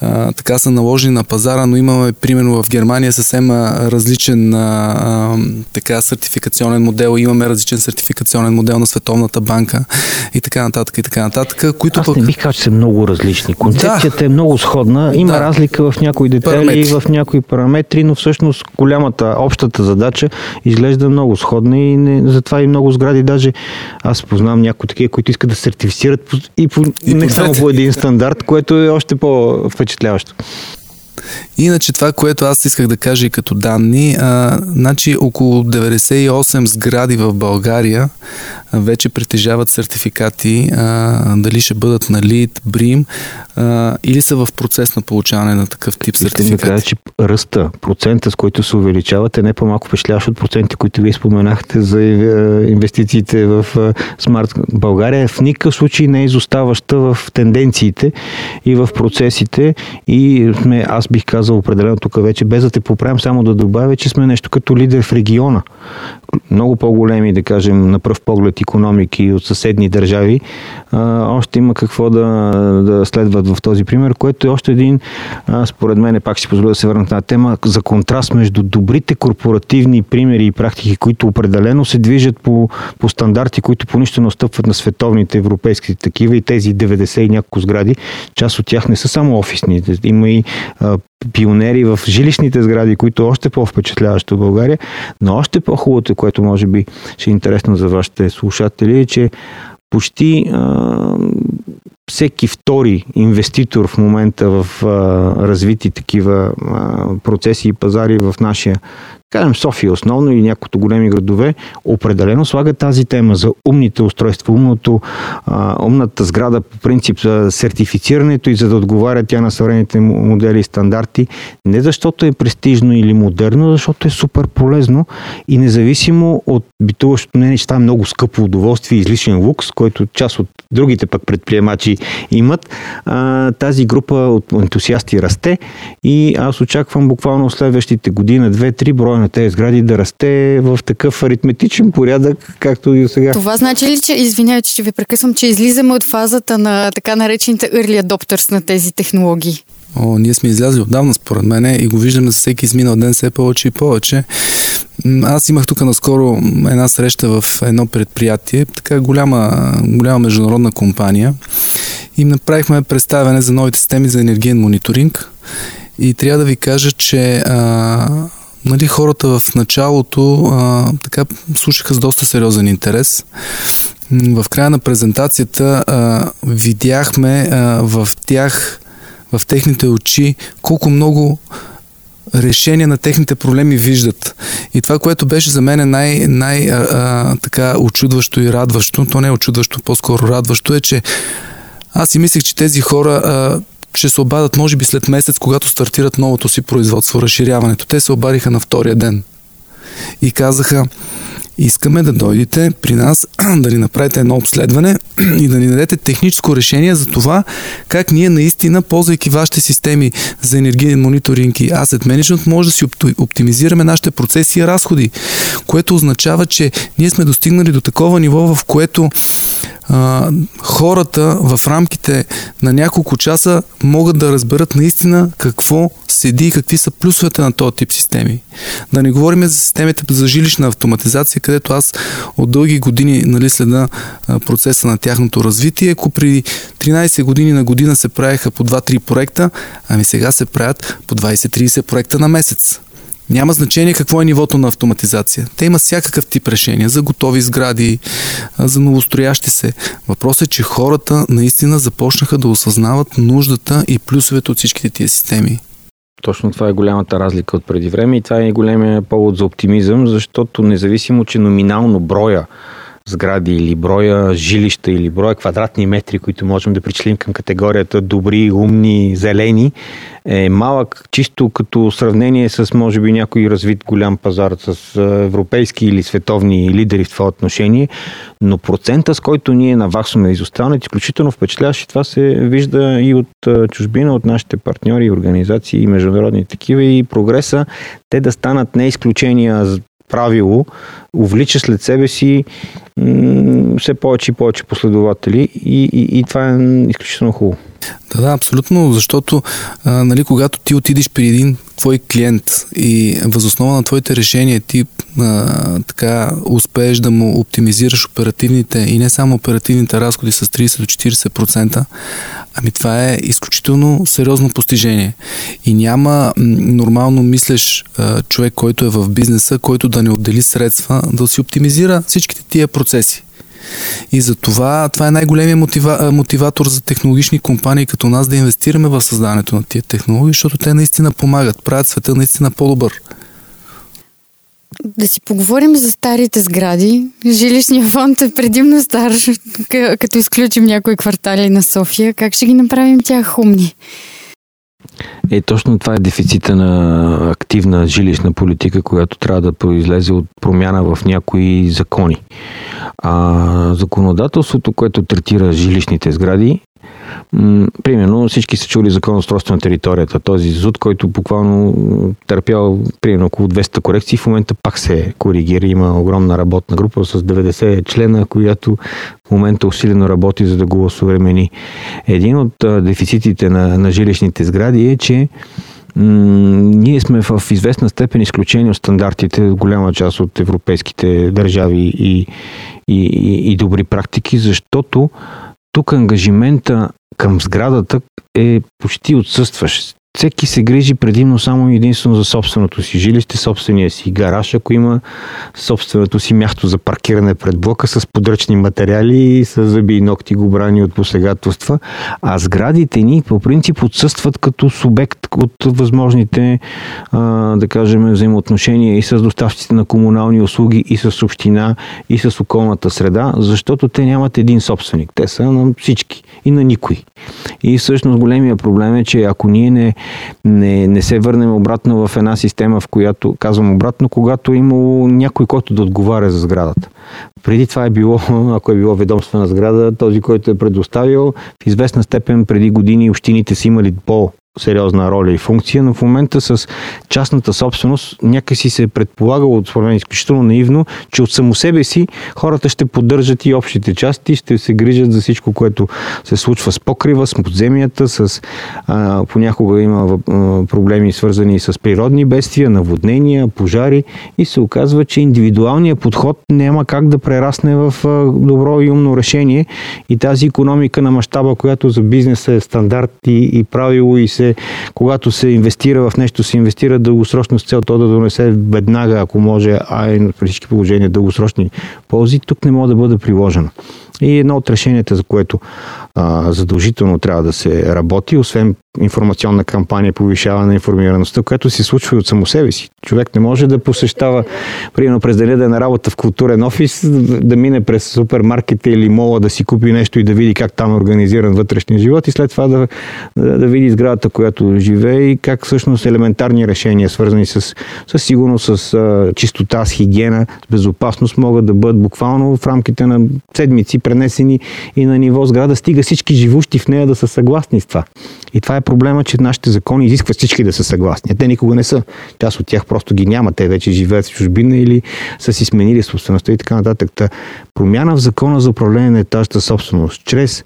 а, така са наложени на пазара, но имаме примерно в Германия Германия съвсем различен а, така сертификационен модел. Имаме различен сертификационен модел на Световната банка и така нататък и така нататък. Които Аз пък... не бих казал, че са много различни. Концепцията да. е много сходна. Има да. разлика в някои детайли и в някои параметри, но всъщност голямата, общата задача изглежда много сходна и не, затова и много сгради. Даже аз познавам някои такива, които искат да сертифицират и, по, и не по само по един стандарт, което е още по-впечатляващо. Иначе това, което аз исках да кажа и като данни, а, значи около 98 сгради в България вече притежават сертификати, а, дали ще бъдат на ЛИД, БРИМ а, или са в процес на получаване на такъв тип сертификати. Искам да кажа, че ръста, процента с който се увеличават е не по-малко впечатляващ от проценти, които вие споменахте за е, инвестициите в смарт. България в никакъв случай не е изоставаща в тенденциите и в процесите и сме, аз бих казал определено тук вече, без да те поправям, само да добавя, че сме нещо като лидер в региона. Много по-големи, да кажем, на пръв поглед економики от съседни държави, а, още има какво да, да следват в този пример, което е още един, а, според мен, пак ще позволя да се върна на тема, за контраст между добрите корпоративни примери и практики, които определено се движат по, по стандарти, които по нищо не отстъпват на световните европейски такива и тези 90 и няколко сгради, част от тях не са само офисни. Има и а, пионери в жилищните сгради, които още по-впечатляващо в България, но още по-хубавото, което може би ще е интересно за вашите слушатели, е, че почти а, всеки втори инвеститор в момента в а, развити такива а, процеси и пазари в нашия кажем София основно и няколкото големи градове, определено слага тази тема за умните устройства, умното, умната сграда по принцип за сертифицирането и за да отговаря тя на съвременните модели и стандарти, не защото е престижно или модерно, защото е супер полезно и независимо от битуващото мнение, че е много скъпо удоволствие и излишен лукс, който част от другите пък предприемачи имат, тази група от ентусиасти расте и аз очаквам буквално следващите година, две-три броя на тези сгради да расте в такъв аритметичен порядък, както и сега. Това значи ли, че, извинявайте, че ви прекъсвам, че излизаме от фазата на така наречените early adopters на тези технологии? О, ние сме излязли отдавна, според мен, и го виждаме за всеки изминал ден все повече и повече. Аз имах тук наскоро една среща в едно предприятие, така голяма, голяма международна компания. И направихме представяне за новите системи за енергиен мониторинг. И трябва да ви кажа, че а, нали, хората в началото а, така слушаха с доста сериозен интерес. В края на презентацията а, видяхме а, в тях в техните очи колко много решения на техните проблеми виждат. И това, което беше за мен най, най а, а, така очудващо и радващо, то не е очудващо, по-скоро радващо е, че аз си мислех, че тези хора а, ще се обадат може би след месец, когато стартират новото си производство, разширяването. Те се обадиха на втория ден и казаха, искаме да дойдете при нас, да ни направите едно обследване и да ни дадете техническо решение за това как ние наистина, ползвайки вашите системи за енергиен мониторинг и asset management, може да си оптимизираме нашите процеси и разходи, което означава, че ние сме достигнали до такова ниво, в което а, хората в рамките на няколко часа могат да разберат наистина какво седи и какви са плюсовете на този тип системи. Да не говорим за системите за жилищна автоматизация, където аз от дълги години нали, следа процеса на тяхното развитие. Ако при 13 години на година се правеха по 2-3 проекта, ами сега се правят по 20-30 проекта на месец. Няма значение какво е нивото на автоматизация. Те има всякакъв тип решения за готови сгради, за новостроящи се. Въпросът е, че хората наистина започнаха да осъзнават нуждата и плюсовете от всичките тия системи. Точно това е голямата разлика от преди време и това е големия повод за оптимизъм, защото независимо, че номинално броя сгради или броя жилища или броя квадратни метри, които можем да причислим към категорията добри, умни, зелени, е малък, чисто като сравнение с може би някой развит голям пазар с европейски или световни лидери в това отношение, но процента с който ние наваксваме изоставане е изключително впечатляващ и това се вижда и от чужбина, от нашите партньори организации и международни такива и прогреса, те да станат не изключения правило увлича след себе си все повече и повече последователи и, и, и това е изключително хубаво. Да, да, абсолютно, защото а, нали, когато ти отидеш при един твой клиент и възоснова на твоите решения ти а, така успееш да му оптимизираш оперативните и не само оперативните разходи с 30 до 40%, ами това е изключително сериозно постижение. И няма нормално мислеш а, човек, който е в бизнеса, който да не отдели средства да си оптимизира всичките тия процеси. И за това, това е най-големия мотива, мотиватор за технологични компании като нас да инвестираме в създаването на тия технологии, защото те наистина помагат, правят света наистина по-добър. Да си поговорим за старите сгради. Жилищния фонд е предимно стар, като изключим някои квартали на София. Как ще ги направим тях умни? Е, точно това е дефицита на активна жилищна политика, която трябва да произлезе от промяна в някои закони. А, законодателството, което третира жилищните сгради, м- примерно всички са чули закон за устройство на територията, този ЗУД, който буквално търпял примерно около 200 корекции, в момента пак се коригира. Има огромна работна група с 90 члена, която в момента усилено работи, за да го осъвремени. Един от дефицитите на, на жилищните сгради е, че ние сме в известна степен изключени от стандартите голяма част от европейските държави и, и, и, и добри практики, защото тук ангажимента към сградата е почти отсъстващ всеки се грижи предимно само единствено за собственото си жилище, собствения си гараж, ако има собственото си място за паркиране пред блока с подръчни материали с зъби и ногти го брани от посегателства. А сградите ни по принцип отсъстват като субект от възможните, да кажем, взаимоотношения и с доставчиците на комунални услуги, и с община, и с околната среда, защото те нямат един собственик. Те са на всички и на никой. И всъщност големия проблем е, че ако ние не не, не се върнем обратно в една система, в която, казвам обратно, когато е имало някой, който да отговаря за сградата. Преди това е било, ако е било ведомствена сграда, този, който е предоставил, в известна степен преди години общините са имали по сериозна роля и функция, но в момента с частната собственост някакси се е предполагало, според мен изключително наивно, че от само себе си хората ще поддържат и общите части, ще се грижат за всичко, което се случва с покрива, с подземията, с а, понякога има а, проблеми свързани с природни бедствия, наводнения, пожари и се оказва, че индивидуалният подход няма как да прерасне в а, добро и умно решение и тази економика на мащаба, която за бизнеса е стандарт и, и правило и се когато се инвестира в нещо, се инвестира дългосрочно с цел то да донесе веднага, ако може, а и при всички положения дългосрочни ползи, тук не може да бъде приложено. И едно от решенията, за което а, задължително трябва да се работи, освен информационна кампания, повишаване на информираността, която се случва и от само себе си. Човек не може да посещава, примерно през деня да е на работа в културен офис, да мине през супермаркета или мола да си купи нещо и да види как там е организиран вътрешния живот и след това да, да, да види сградата, която живее и как всъщност елементарни решения, свързани с, с сигурност, с а, чистота, с хигиена, с безопасност, могат да бъдат буквално в рамките на седмици пренесени и на ниво сграда, стига всички живущи в нея да са съгласни с това. И това е проблема, че нашите закони изискват всички да са съгласни. Те никога не са. Част от тях просто ги няма. Те вече живеят в чужбина или са си сменили собствеността и така нататък. Та, промяна в закона за управление на етажната собственост, чрез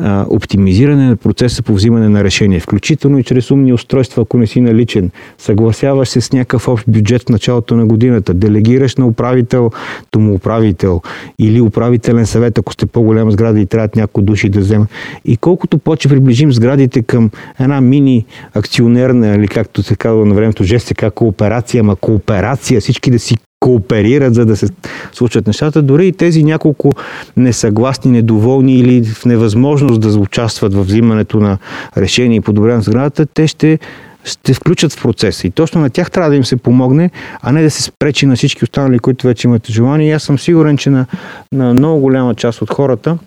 а, оптимизиране на процеса по взимане на решение, включително и чрез умни устройства, ако не си наличен, съгласяваш се с някакъв общ бюджет в началото на годината, делегираш на управител, домоуправител или управителен съвет, ако сте по-голяма сграда и трябва някои души да вземе. И колкото повече приближим сградите към една мини акционерна, или както се казва на времето, жестика кооперация, ама кооперация, всички да си кооперират, за да се случат нещата. Дори и тези няколко несъгласни, недоволни или в невъзможност да участват в взимането на решение и подобряване на сградата, те ще ще включат в процеса. И точно на тях трябва да им се помогне, а не да се спречи на всички останали, които вече имат желание. И аз съм сигурен, че на, на много голяма част от хората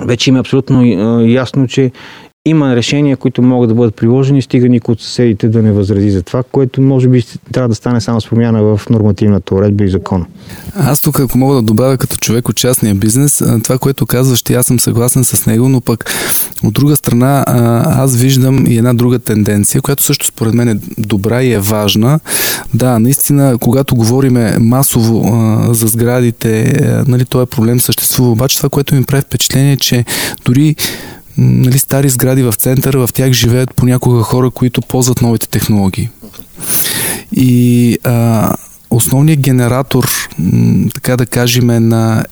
вече им е абсолютно ясно, че има решения, които могат да бъдат приложени, стига никой от съседите да не възрази за това, което може би трябва да стане само с промяна в нормативната уредба и закона. Аз тук, ако мога да добавя като човек от частния бизнес, това, което казваш, аз съм съгласен с него, но пък от друга страна аз виждам и една друга тенденция, която също според мен е добра и е важна. Да, наистина, когато говориме масово за сградите, нали, този проблем съществува, обаче това, което ми прави впечатление, е, че дори нали, стари сгради в центъра, в тях живеят понякога хора, които ползват новите технологии. И а, основният генератор, така да кажем, на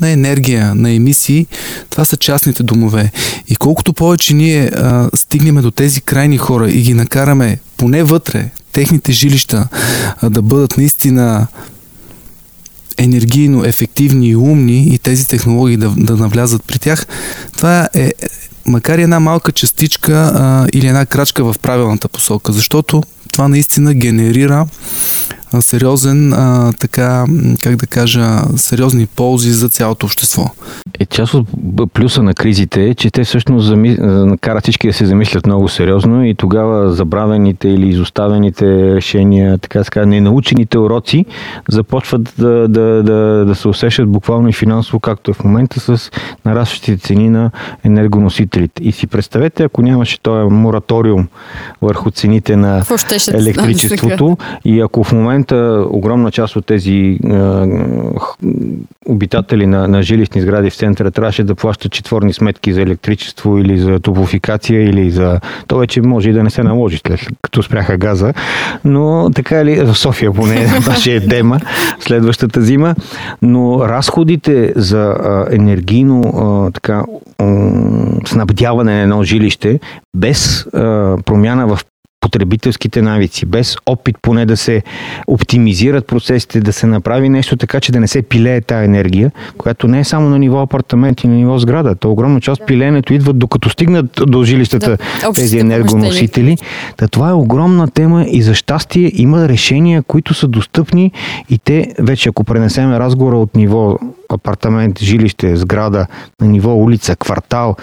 на енергия, на емисии, това са частните домове. И колкото повече ние а, стигнем до тези крайни хора и ги накараме поне вътре, техните жилища а, да бъдат наистина енергийно ефективни и умни и тези технологии да, да навлязат при тях, това е макар и една малка частичка а, или една крачка в правилната посока, защото това наистина генерира сериозен, а, така, как да кажа, сериозни ползи за цялото общество. Е, част от плюса на кризите е, че те всъщност зами... накарат всички да се замислят много сериозно и тогава забравените или изоставените решения, така ска, ненаучените уроци започват да, да, да, да се усещат буквално и финансово, както е в момента с нарастващите цени на енергоносителите. И си представете, ако нямаше този мораториум върху цените на електричеството и ако в момента момента огромна част от тези обитатели на, на жилищни сгради в центъра трябваше да плащат четворни сметки за електричество или за топлофикация или за... То вече може и да не се наложи след като спряха газа, но така ли в София поне беше дема следващата зима, но разходите за енергийно така снабдяване на едно жилище без промяна в потребителските навици, без опит поне да се оптимизират процесите, да се направи нещо така, че да не се пилее тази енергия, която не е само на ниво апартамент и на ниво сграда. То огромна част да. пилеенето идва докато стигнат до жилищата да, тези енергоносители. Та това е огромна тема и за щастие има решения, които са достъпни и те вече, ако пренесеме разговора от ниво апартамент, жилище, сграда, на ниво улица, квартал,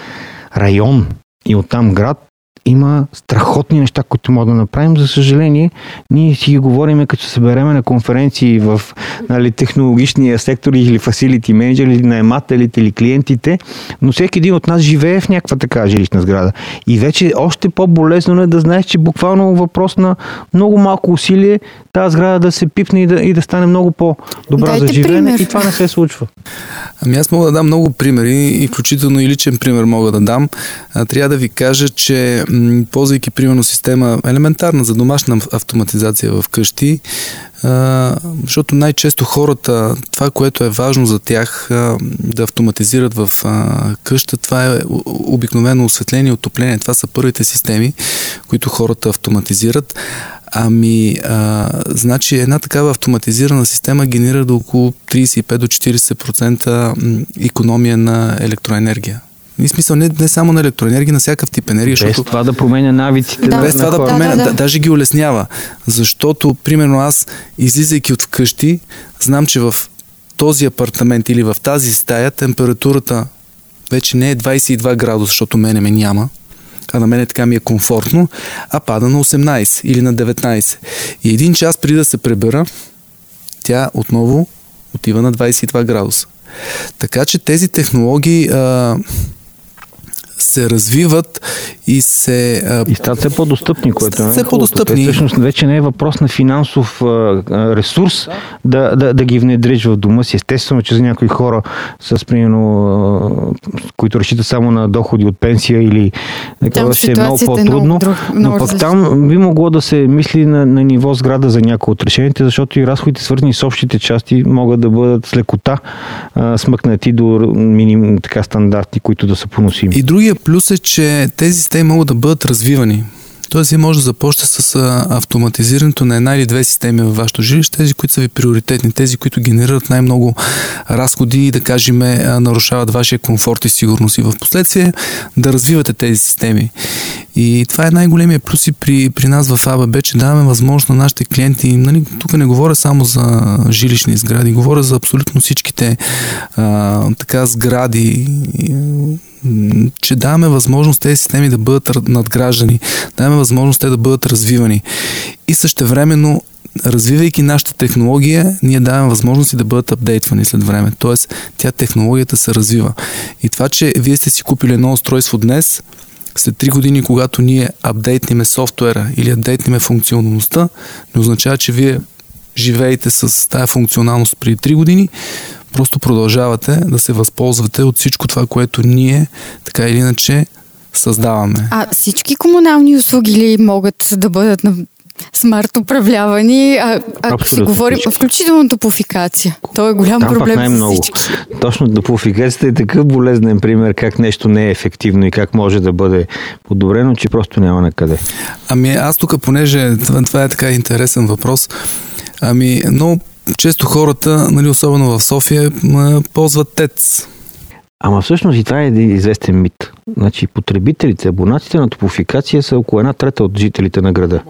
район и оттам град, има страхотни неща, които можем да направим. За съжаление, ние си ги говориме, като се събереме на конференции в нали, технологичния сектор или фасилити менеджер, или наемателите, или клиентите, но всеки един от нас живее в някаква така жилищна сграда. И вече още по-болезнено е да знаеш, че буквално въпрос на много малко усилие тази сграда да се пипне и да, и да стане много по-добра Дайте за живеене пример. и това не се случва. Ами аз мога да дам много примери и включително и личен пример мога да дам. Трябва да ви кажа, че ползвайки примерно система елементарна за домашна автоматизация в къщи, защото най-често хората, това, което е важно за тях да автоматизират в къща, това е обикновено осветление отопление. Това са първите системи, които хората автоматизират. Ами, а, значи една такава автоматизирана система генерира до около 35 до 40% економия на електроенергия. И смисъл не, не само на електроенергия, на всякакъв тип енергия. Без защото... това да променя навиците. Да, без това да променя, да, да. да. даже ги улеснява. Защото, примерно, аз, излизайки от вкъщи, знам, че в този апартамент или в тази стая температурата вече не е 22 градуса, защото мене ме няма, а на мене така ми е комфортно, а пада на 18 или на 19. И един час преди да се пребера, тя отново отива на 22 градуса. Така че тези технологии а, се развиват и се... А, И стават все по-достъпни, което е все по-достъпни. Те, всъщност вече не е въпрос на финансов а, ресурс да, да, да ги внедриш в дома си. Естествено, че за някои хора с, примерно, които разчитат само на доходи от пенсия или такова ще е много ситуацията е много по-трудно. друг- но пък там би могло да се мисли на, на ниво сграда за някои от решенията, защото и разходите свързани с общите части могат да бъдат с лекота а, смъкнати до минимум така стандарти, които да са поносими. И другия плюс е, че тези системи могат да бъдат развивани. Тоест, вие може да започнете с автоматизирането на една или две системи във вашето жилище, тези, които са ви приоритетни, тези, които генерират най-много разходи и, да кажем, нарушават вашия комфорт и сигурност. И в последствие да развивате тези системи. И това е най-големия плюс и при, при нас в АББ, че даваме възможност на нашите клиенти, нали, тук не говоря само за жилищни сгради, говоря за абсолютно всичките а, така сгради, че даваме възможност тези системи да бъдат надграждани, даваме възможност те да бъдат развивани. И същевременно, развивайки нашата технология, ние даваме възможности да бъдат апдейтвани след време. Тоест, тя технологията се развива. И това, че вие сте си купили едно устройство днес, след 3 години, когато ние апдейтниме софтуера или апдейтниме функционалността, не означава, че вие живеете с тая функционалност преди 3 години, просто продължавате да се възползвате от всичко това, което ние така или иначе създаваме. А всички комунални услуги ли могат да бъдат на смарт управлявани, а, ако си Абсолютно говорим, всички. включително топлофикация. То е голям Там проблем за най-много. всички. Точно топлофикацията е такъв болезнен пример как нещо не е ефективно и как може да бъде подобрено, че просто няма на къде. Ами аз тук, понеже това, това е така интересен въпрос, ами много често хората, нали, особено в София, ползват ТЕЦ. Ама всъщност и това е един известен мит. Значи потребителите, абонатите на топлофикация са около една трета от жителите на града.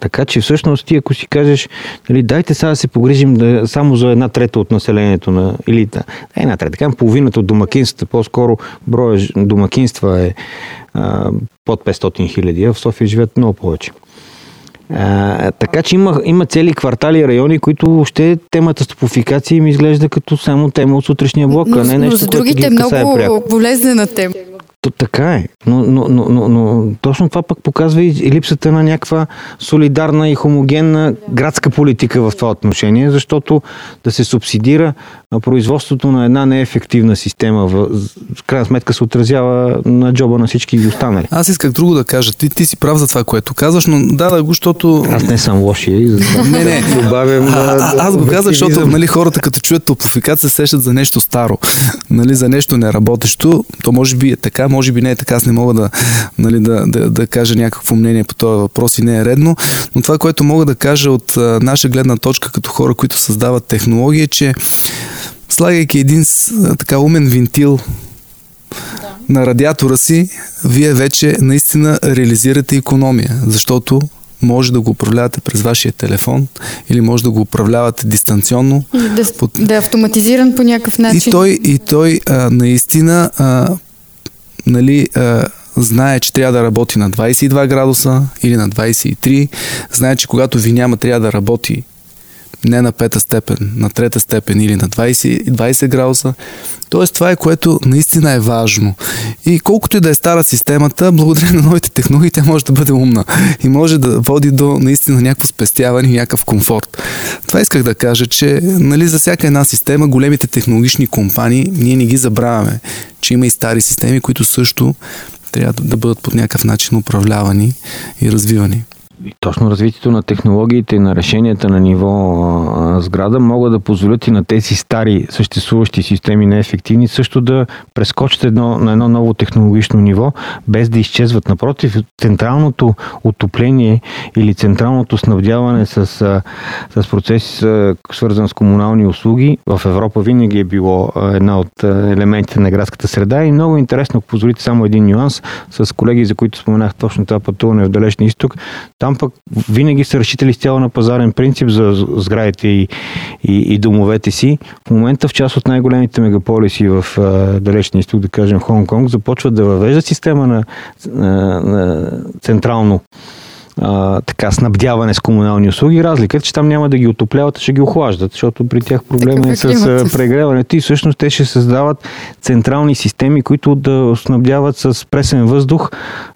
Така че всъщност ти ако си кажеш, нали, дайте сега да се погрижим да, само за една трета от населението на, или да, не една трета, така половината от домакинствата, по-скоро броя домакинства е а, под 500 хиляди, а в София живеят много повече. А, така че има, има цели квартали и райони, които въобще темата с топлофикация им изглежда като само тема от сутрешния блок, а не но, нещо, но за което другите е ги много пряко. болезнена тема. То, така е. Но, но, но, но, но точно това пък показва и, и липсата на някаква солидарна и хомогенна градска политика в това отношение, защото да се субсидира производството на една неефективна система, в, в крайна сметка се отразява на джоба на всички останали. Аз исках друго да кажа. Ти, ти си прав за това, което казваш, но да, да го, защото... Аз не съм лошия и Не, не. добавям... А, а, аз го казах, защото нали, хората като чуят топлофикация се сещат за нещо старо, нали, за нещо неработещо. То може би е така, може би не е така. Аз не мога да, нали, да, да, да кажа някакво мнение по този въпрос и не е редно. Но това, което мога да кажа от а, наша гледна точка като хора, които създават технология, е, че слагайки един така умен винтил на радиатора си, вие вече наистина реализирате економия, защото може да го управлявате през вашия телефон или може да го управлявате дистанционно. Да, Под- да е автоматизиран по някакъв И начин. той, и той а, наистина а, нали, знае, че трябва да работи на 22 градуса или на 23. Знае, че когато ви няма, трябва да работи не на пета степен, на трета степен или на 20, 20 градуса. Тоест това е което наистина е важно. И колкото и да е стара системата, благодарение на новите технологии, тя може да бъде умна и може да води до наистина някакво спестяване и някакъв комфорт. Това исках да кажа, че нали, за всяка една система, големите технологични компании, ние не ги забравяме, че има и стари системи, които също трябва да- да бъдат по някакъв начин управлявани и развивани. Точно развитието на технологиите и на решенията на ниво а, сграда могат да позволят и на тези стари съществуващи системи неефективни също да прескочат едно, на едно ново технологично ниво, без да изчезват. Напротив, централното отопление или централното снабдяване с, с процеси, свързан с комунални услуги, в Европа винаги е било една от елементите на градската среда и много интересно, ако позволите само един нюанс, с колеги, за които споменах точно това пътуване в Далечния изток, там пък винаги са разчитали цяло на пазарен принцип за сградите и, и, и домовете си. В момента в част от най-големите мегаполиси в Далечния изток, да кажем Хонг-Конг, започват да въвеждат система на, на, на централно а, така, снабдяване с комунални услуги. Разликата, че там няма да ги отопляват, а ще ги охлаждат, защото при тях проблема е с прегряването и всъщност те ще създават централни системи, които да снабдяват с пресен въздух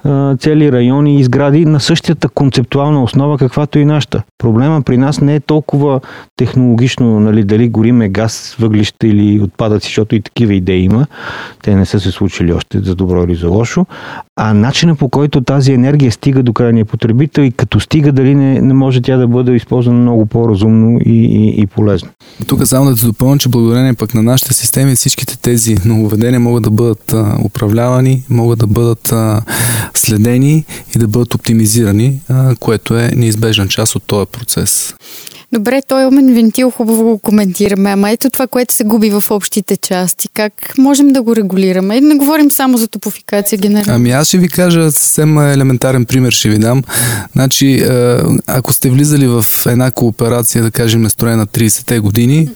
а, цели райони и сгради на същата концептуална основа, каквато и нашата. Проблема при нас не е толкова технологично, нали, дали гориме газ, въглища или отпадъци, защото и такива идеи има. Те не са се случили още за добро или за лошо. А начина по който тази енергия стига до крайния потребител и като стига дали не, не може тя да бъде използвана много по-разумно и, и, и полезно. Тук само да те допълня, че благодарение пък на нашите системи всичките тези нововведения могат да бъдат а, управлявани, могат да бъдат а, следени и да бъдат оптимизирани, а, което е неизбежна част от този процес. Добре, той умен вентил, хубаво го коментираме, ама ето това, което се губи в общите части, как можем да го регулираме? И не говорим само за топофикация генерално. Ами аз ще ви кажа съвсем елементарен пример ще ви дам. Значи, ако сте влизали в една кооперация, да кажем, настроена 30-те години,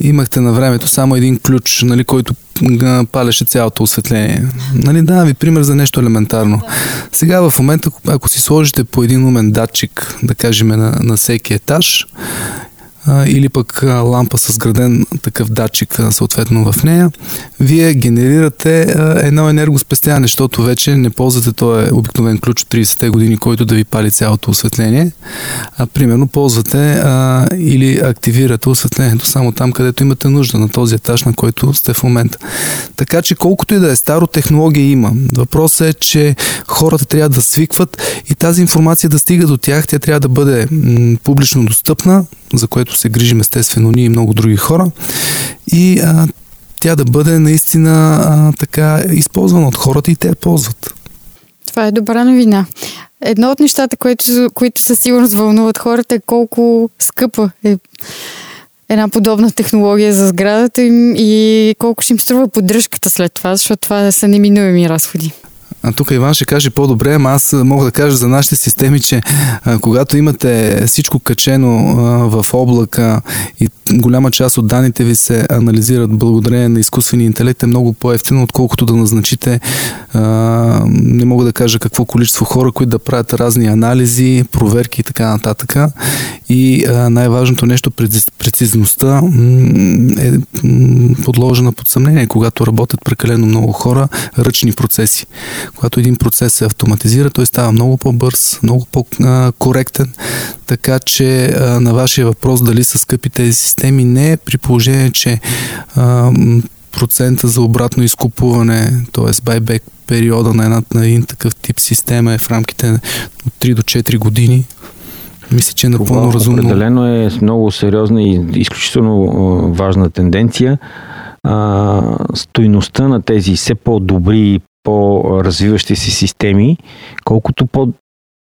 имахте на времето само един ключ, нали, който палеше цялото осветление. Нали, да, ви пример за нещо елементарно. Сега в момента, ако си сложите по един умен датчик, да кажем на, на всеки етаж, или пък лампа с граден такъв датчик съответно в нея, вие генерирате едно енергоспестяване, защото вече не ползвате този обикновен ключ от 30-те години, който да ви пали цялото осветление, а примерно ползвате а, или активирате осветлението само там, където имате нужда, на този етаж, на който сте в момента. Така че колкото и да е старо, технология има. Въпросът е, че хората трябва да свикват и тази информация да стига до тях, тя трябва да бъде м- публично достъпна, за което се грижим естествено ние и много други хора. И а, тя да бъде наистина а, така използвана от хората и те я ползват. Това е добра новина. Едно от нещата, които, които със сигурност вълнуват хората е колко скъпа е една подобна технология за сградата им и колко ще им струва поддръжката след това, защото това са неминуеми разходи. А тук Иван ще каже по-добре, ама аз мога да кажа за нашите системи, че а, когато имате всичко качено а, в облака и голяма част от данните ви се анализират благодарение на изкуствения интелект е много по-ефтино, отколкото да назначите а, не мога да кажа какво количество хора, които да правят разни анализи, проверки и така нататък. И а, най-важното нещо, прецизността е подложена под съмнение, когато работят прекалено много хора, ръчни процеси. Когато един процес се автоматизира, той става много по-бърз, много по-коректен, така че на вашия въпрос дали са скъпи тези системи, не е при положение, че процента за обратно изкупуване, т.е. байбек периода на, една, на един такъв тип система е в рамките от 3 до 4 години. Мисля, че е напълно Това разумно. Определено е много сериозна и изключително важна тенденция. А, стойността на тези все по-добри по-развиващи си системи, колкото по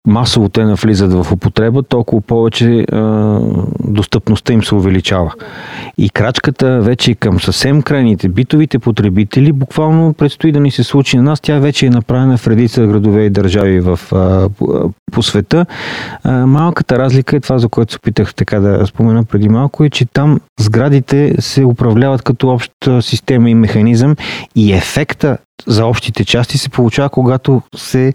масово те навлизат в употреба, толкова повече а, достъпността им се увеличава. И крачката вече към съвсем крайните битовите потребители буквално предстои да ни се случи на нас. Тя вече е направена в редица градове и държави в, а, по, света. А, малката разлика е това, за което се опитах така да спомена преди малко, е, че там сградите се управляват като обща система и механизъм и ефекта за общите части се получава, когато се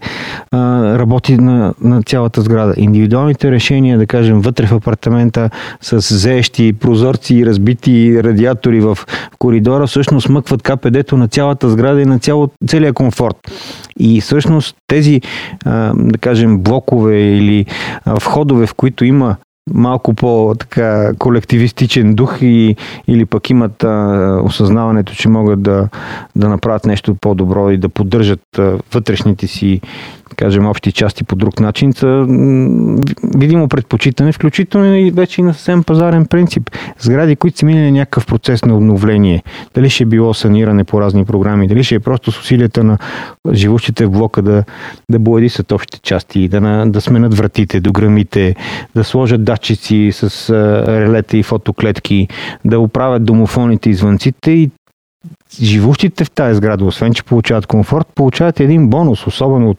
а, работи на, на цялата сграда. Индивидуалните решения, да кажем, вътре в апартамента с зеещи прозорци разбити радиатори в коридора, всъщност мъкват КПД-то на цялата сграда и на цяло, целия комфорт. И всъщност тези, а, да кажем, блокове или входове, в които има малко по-така колективистичен дух и, или пък имат а, осъзнаването, че могат да, да направят нещо по-добро и да поддържат а, вътрешните си кажем, общи части по друг начин, са видимо предпочитане, включително и вече и на съвсем пазарен принцип. Сгради, които са минали някакъв процес на обновление, дали ще е било саниране по разни програми, дали ще е просто с усилията на живущите в блока да, да боядисат общите части, да, на, да сменят вратите, дограмите, да сложат датчици с релета и фотоклетки, да оправят домофоните и звънците и живущите в тази сграда, освен че получават комфорт, получават един бонус, особено от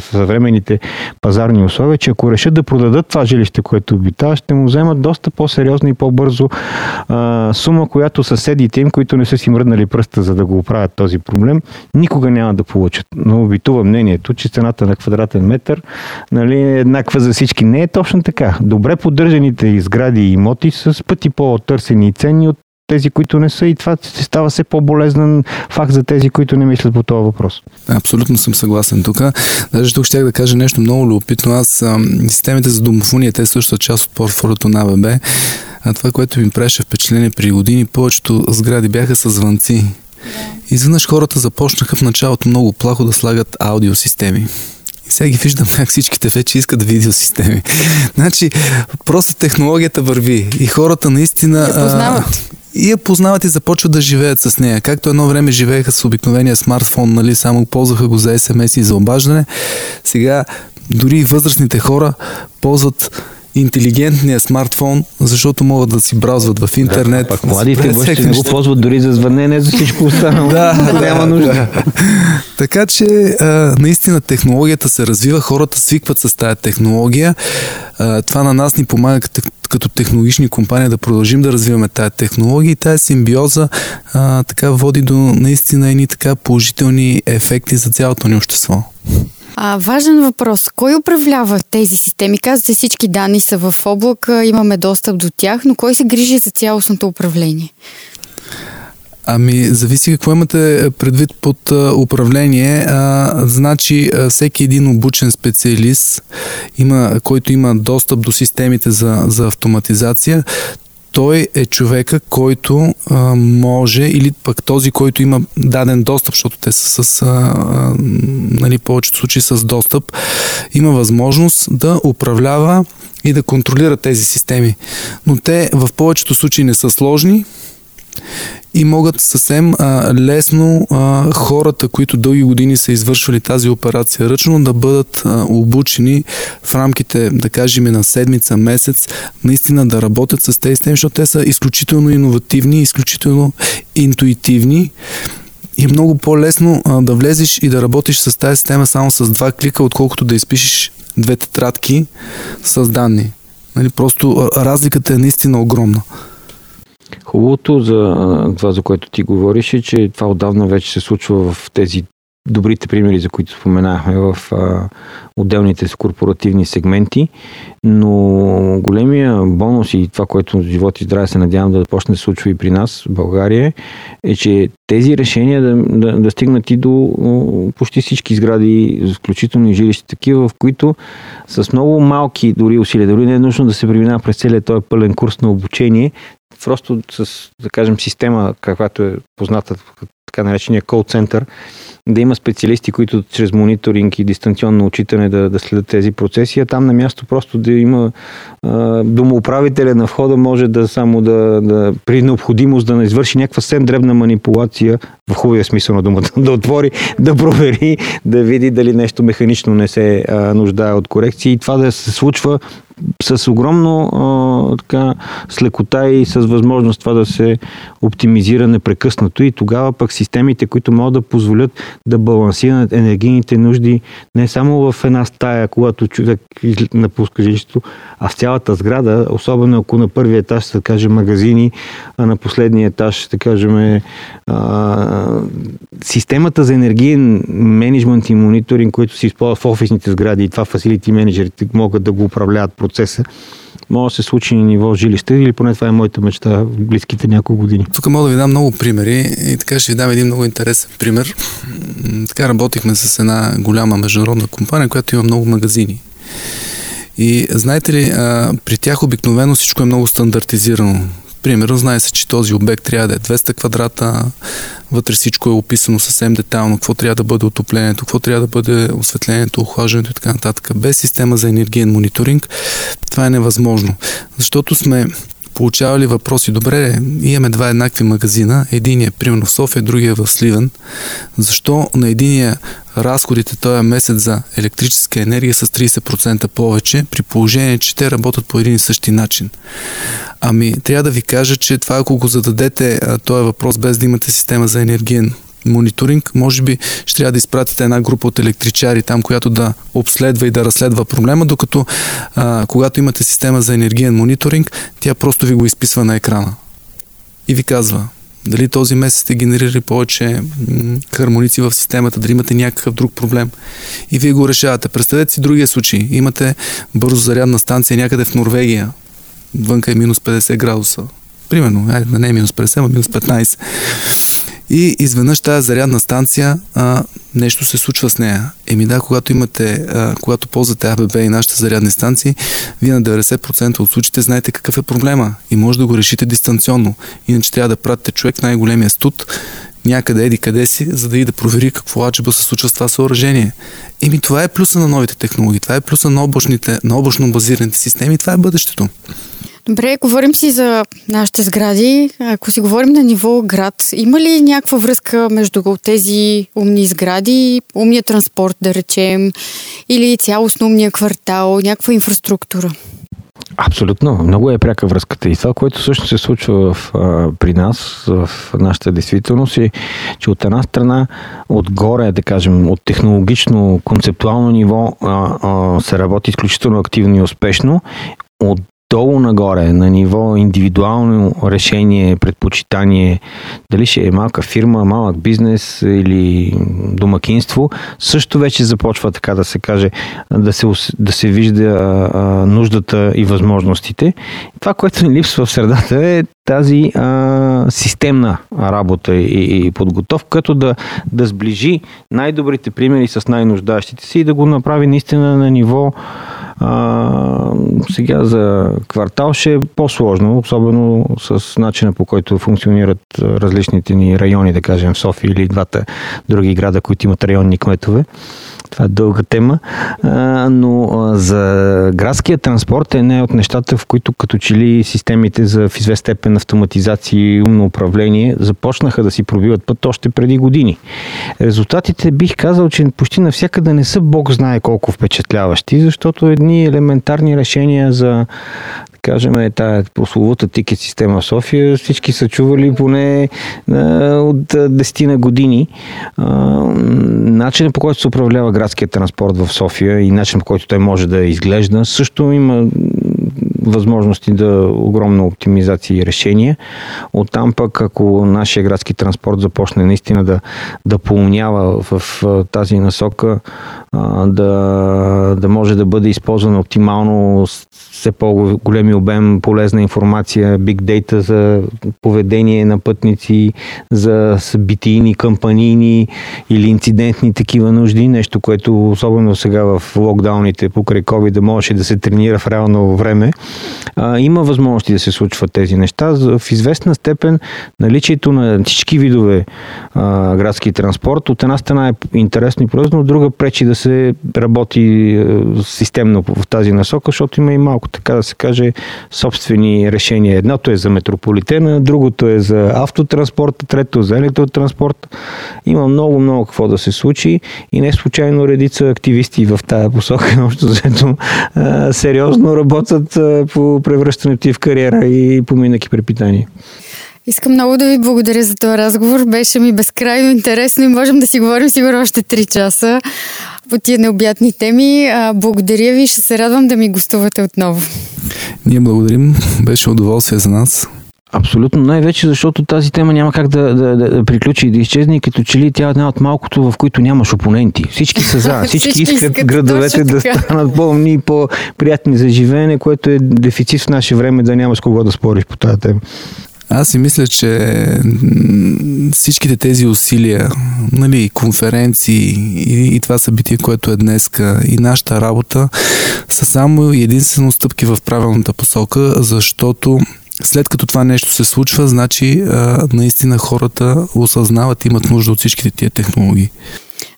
съвременните пазарни условия, че ако решат да продадат това жилище, което обитава, ще му вземат доста по-сериозно и по-бързо а, сума, която съседите им, които не са си мръднали пръста за да го оправят този проблем, никога няма да получат. Но обитува мнението, че цената на квадратен метър нали, е еднаква за всички. Не е точно така. Добре поддържаните сгради и имоти са с пъти по-търсени и ценни от тези, които не са и това става все по-болезнен факт за тези, които не мислят по този въпрос. Абсолютно съм съгласен тук. Даже тук ще да кажа нещо много любопитно. Аз а, системите за домофония, те също са част от портфолиото на АББ. А това, което ми преше впечатление при години, повечето сгради бяха с звънци. Изведнъж хората започнаха в началото много плахо да слагат аудиосистеми. Сега ги виждам как всичките вече искат видеосистеми. значи, просто технологията върви и хората наистина... Я познават и я познават и започват да живеят с нея. Както едно време живееха с обикновения смартфон, нали, само ползваха го за СМС и за обаждане. Сега дори и възрастните хора ползват интелигентния смартфон, защото могат да си браузват в интернет. Да, пак младите гости не го ползват дори за звънене, за всичко останало. да, няма нужда. Да. Така че а, наистина технологията се развива, хората свикват с тази технология. А, това на нас ни помага като, като технологични компании да продължим да развиваме тази технология и тази симбиоза а, така води до наистина едни така положителни ефекти за цялото ни общество. А, важен въпрос. Кой управлява тези системи? Казвате, всички данни са в облака, имаме достъп до тях, но кой се грижи за цялостното управление? Ами, зависи какво имате предвид под а, управление. А, значи, а, всеки един обучен специалист, има, който има достъп до системите за, за автоматизация, той е човека, който а, може, или пък този, който има даден достъп, защото те са с, а, а, нали, повечето случаи с достъп, има възможност да управлява и да контролира тези системи. Но те в повечето случаи не са сложни и могат съвсем а, лесно а, хората, които дълги години са извършвали тази операция ръчно, да бъдат а, обучени в рамките, да кажем, на седмица, месец, наистина да работят с тези системи, защото те са изключително иновативни, изключително интуитивни и е много по-лесно а, да влезеш и да работиш с тази система само с два клика, отколкото да изпишеш две тетрадки с данни. Нали, просто разликата е наистина огромна. Хубавото за това, за което ти говориш, е, че това отдавна вече се случва в тези добрите примери, за които споменахме в а, отделните корпоративни сегменти, но големия бонус и това, което живот и здраве се надявам да почне да случва и при нас в България, е, че тези решения да, да, да стигнат и до почти всички сгради, включително и жилища такива, в които с много малки дори усилия, дори не е нужно да се преминава през целият този пълен курс на обучение, просто с, да кажем, система, каквато е позната, така наречения кол център, да има специалисти, които чрез мониторинг и дистанционно учитане да, да следят тези процеси, а там на място просто да има а, домоуправителя на входа може да само да, да при необходимост да не извърши някаква съвсем дребна манипулация, в хубавия смисъл на думата, да отвори, да провери, да види дали нещо механично не се а, нуждае от корекции. И това да се случва с огромно а, така, с лекота и с възможност това да се оптимизира непрекъснато. И тогава пък системите, които могат да позволят да балансират енергийните нужди не само в една стая, когато човек напуска жилището, а в цялата сграда, особено ако на първия етаж се каже магазини, а на последния етаж ще кажем а, системата за енергиен менеджмент и мониторинг, който се използва в офисните сгради и това фасилити менеджерите могат да го управляват процеса, може да се случи на ниво жилище или поне това е моята мечта в близките няколко години. Тук мога да ви дам много примери и така ще ви дам един много интересен пример. Така работихме с една голяма международна компания, която има много магазини. И знаете ли, при тях обикновено всичко е много стандартизирано. Примерно, знае се, че този обект трябва да е 200 квадрата, вътре всичко е описано съвсем детайлно, какво трябва да бъде отоплението, какво трябва да бъде осветлението, охлаждането и така нататък. Без система за енергиен мониторинг това е невъзможно, защото сме получавали въпроси. Добре, имаме два еднакви магазина. Единият е примерно в София, другия е в Сливен. Защо на единия разходите този месец за електрическа енергия с 30% повече, при положение, че те работят по един и същи начин? Ами, трябва да ви кажа, че това, ако го зададете този въпрос без да имате система за енергиен мониторинг, може би ще трябва да изпратите една група от електричари там, която да обследва и да разследва проблема, докато а, когато имате система за енергиен мониторинг, тя просто ви го изписва на екрана и ви казва дали този месец сте генерирали повече хармоници в системата, дали имате някакъв друг проблем и вие го решавате. Представете си другия случай. Имате бързо зарядна станция някъде в Норвегия. Вънка е минус 50 градуса. Примерно, айде, не е минус 50, а минус 15. И изведнъж тази зарядна станция а, нещо се случва с нея. Еми да, когато имате, а, когато ползвате АББ и нашите зарядни станции, вие на 90% от случаите знаете какъв е проблема и може да го решите дистанционно. Иначе трябва да пратите човек най-големия студ, някъде еди къде си, за да и да провери какво аджеба се случва с това съоръжение. Еми това е плюса на новите технологии, това е плюса на, облачните, на облачно базираните системи, това е бъдещето. Добре, говорим си за нашите сгради. Ако си говорим на ниво град, има ли някаква връзка между тези умни сгради, умния транспорт, да речем, или цялостно умния квартал, някаква инфраструктура? Абсолютно. Много е пряка връзката. И това, което всъщност се случва в, при нас, в нашата действителност, е, че от една страна, отгоре, да кажем, от технологично, концептуално ниво се работи изключително активно и успешно. От долу нагоре, на ниво индивидуално решение, предпочитание, дали ще е малка фирма, малък бизнес или домакинство, също вече започва така да се каже, да се, да се вижда а, нуждата и възможностите. Това, което ни липсва в средата е тази а, системна работа и, и подготовка, като да, да сближи най-добрите примери с най-нуждащите си и да го направи наистина на ниво а, сега за квартал ще е по-сложно, особено с начина по който функционират различните ни райони, да кажем в София или двата други града, които имат районни кметове. Това е дълга тема, но за градския транспорт е не от нещата, в които като че ли системите за в известен степен автоматизация и умно управление започнаха да си пробиват път още преди години. Резултатите бих казал, че почти навсякъде не са Бог знае колко впечатляващи, защото едни елементарни решения за кажем, е тая прословута тикет система в София, всички са чували поне а, от 10 на години. А, начинът по който се управлява градския транспорт в София и начинът по който той може да изглежда, също има възможности да огромна оптимизация и решение. Оттам пък, ако нашия градски транспорт започне наистина да, да поумнява в, в тази насока, да, да може да бъде използван оптимално все по-големи обем полезна информация, биг дейта за поведение на пътници, за събитийни, кампанийни или инцидентни такива нужди, нещо, което особено сега в локдауните покрай COVID да можеше да се тренира в реално време. А, има възможности да се случват тези неща. В известна степен наличието на всички видове а, градски транспорт от една страна е интересно и полезно, от друга пречи да се работи а, системно в тази насока, защото има и малко, така да се каже, собствени решения. Едното е за метрополитена, другото е за автотранспорт, трето за електротранспорт. Има много, много какво да се случи и не случайно редица активисти в тази посока, общо защото сериозно работят по превръщането ти в кариера и поминък и препитание. Искам много да ви благодаря за този разговор. Беше ми безкрайно интересно и можем да си говорим сигурно още 3 часа по тия необятни теми. Благодаря ви, ще се радвам да ми гостувате отново. Ние благодарим. Беше удоволствие за нас. Абсолютно. Най-вече защото тази тема няма как да, да, да, да приключи и да изчезне, като че ли тя е една от малкото, в които нямаш опоненти. Всички са за. Всички, Всички искат, искат градовете да станат по-умни и по-приятни за живеене, което е дефицит в наше време да нямаш кого да спориш по тази тема. Аз си мисля, че всичките тези усилия, нали, конференции и, и това събитие, което е днеска и нашата работа са само единствено стъпки в правилната посока, защото след като това нещо се случва, значи а, наистина хората осъзнават, имат нужда от всичките тия технологии.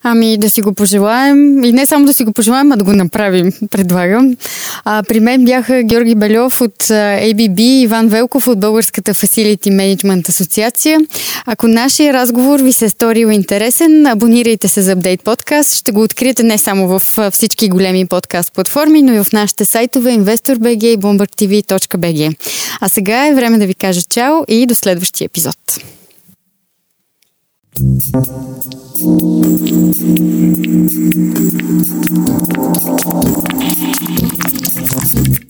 Ами да си го пожелаем и не само да си го пожелаем, а да го направим, предлагам. А, при мен бяха Георги Белев от ABB и Иван Велков от Българската Facility Management Асоциация. Ако нашия разговор ви се е сторил интересен, абонирайте се за Update Podcast. Ще го откриете не само в всички големи подкаст платформи, но и в нашите сайтове InvestorBG и BloombergTV.bg. А сега е време да ви кажа чао и до следващия епизод. Thank you.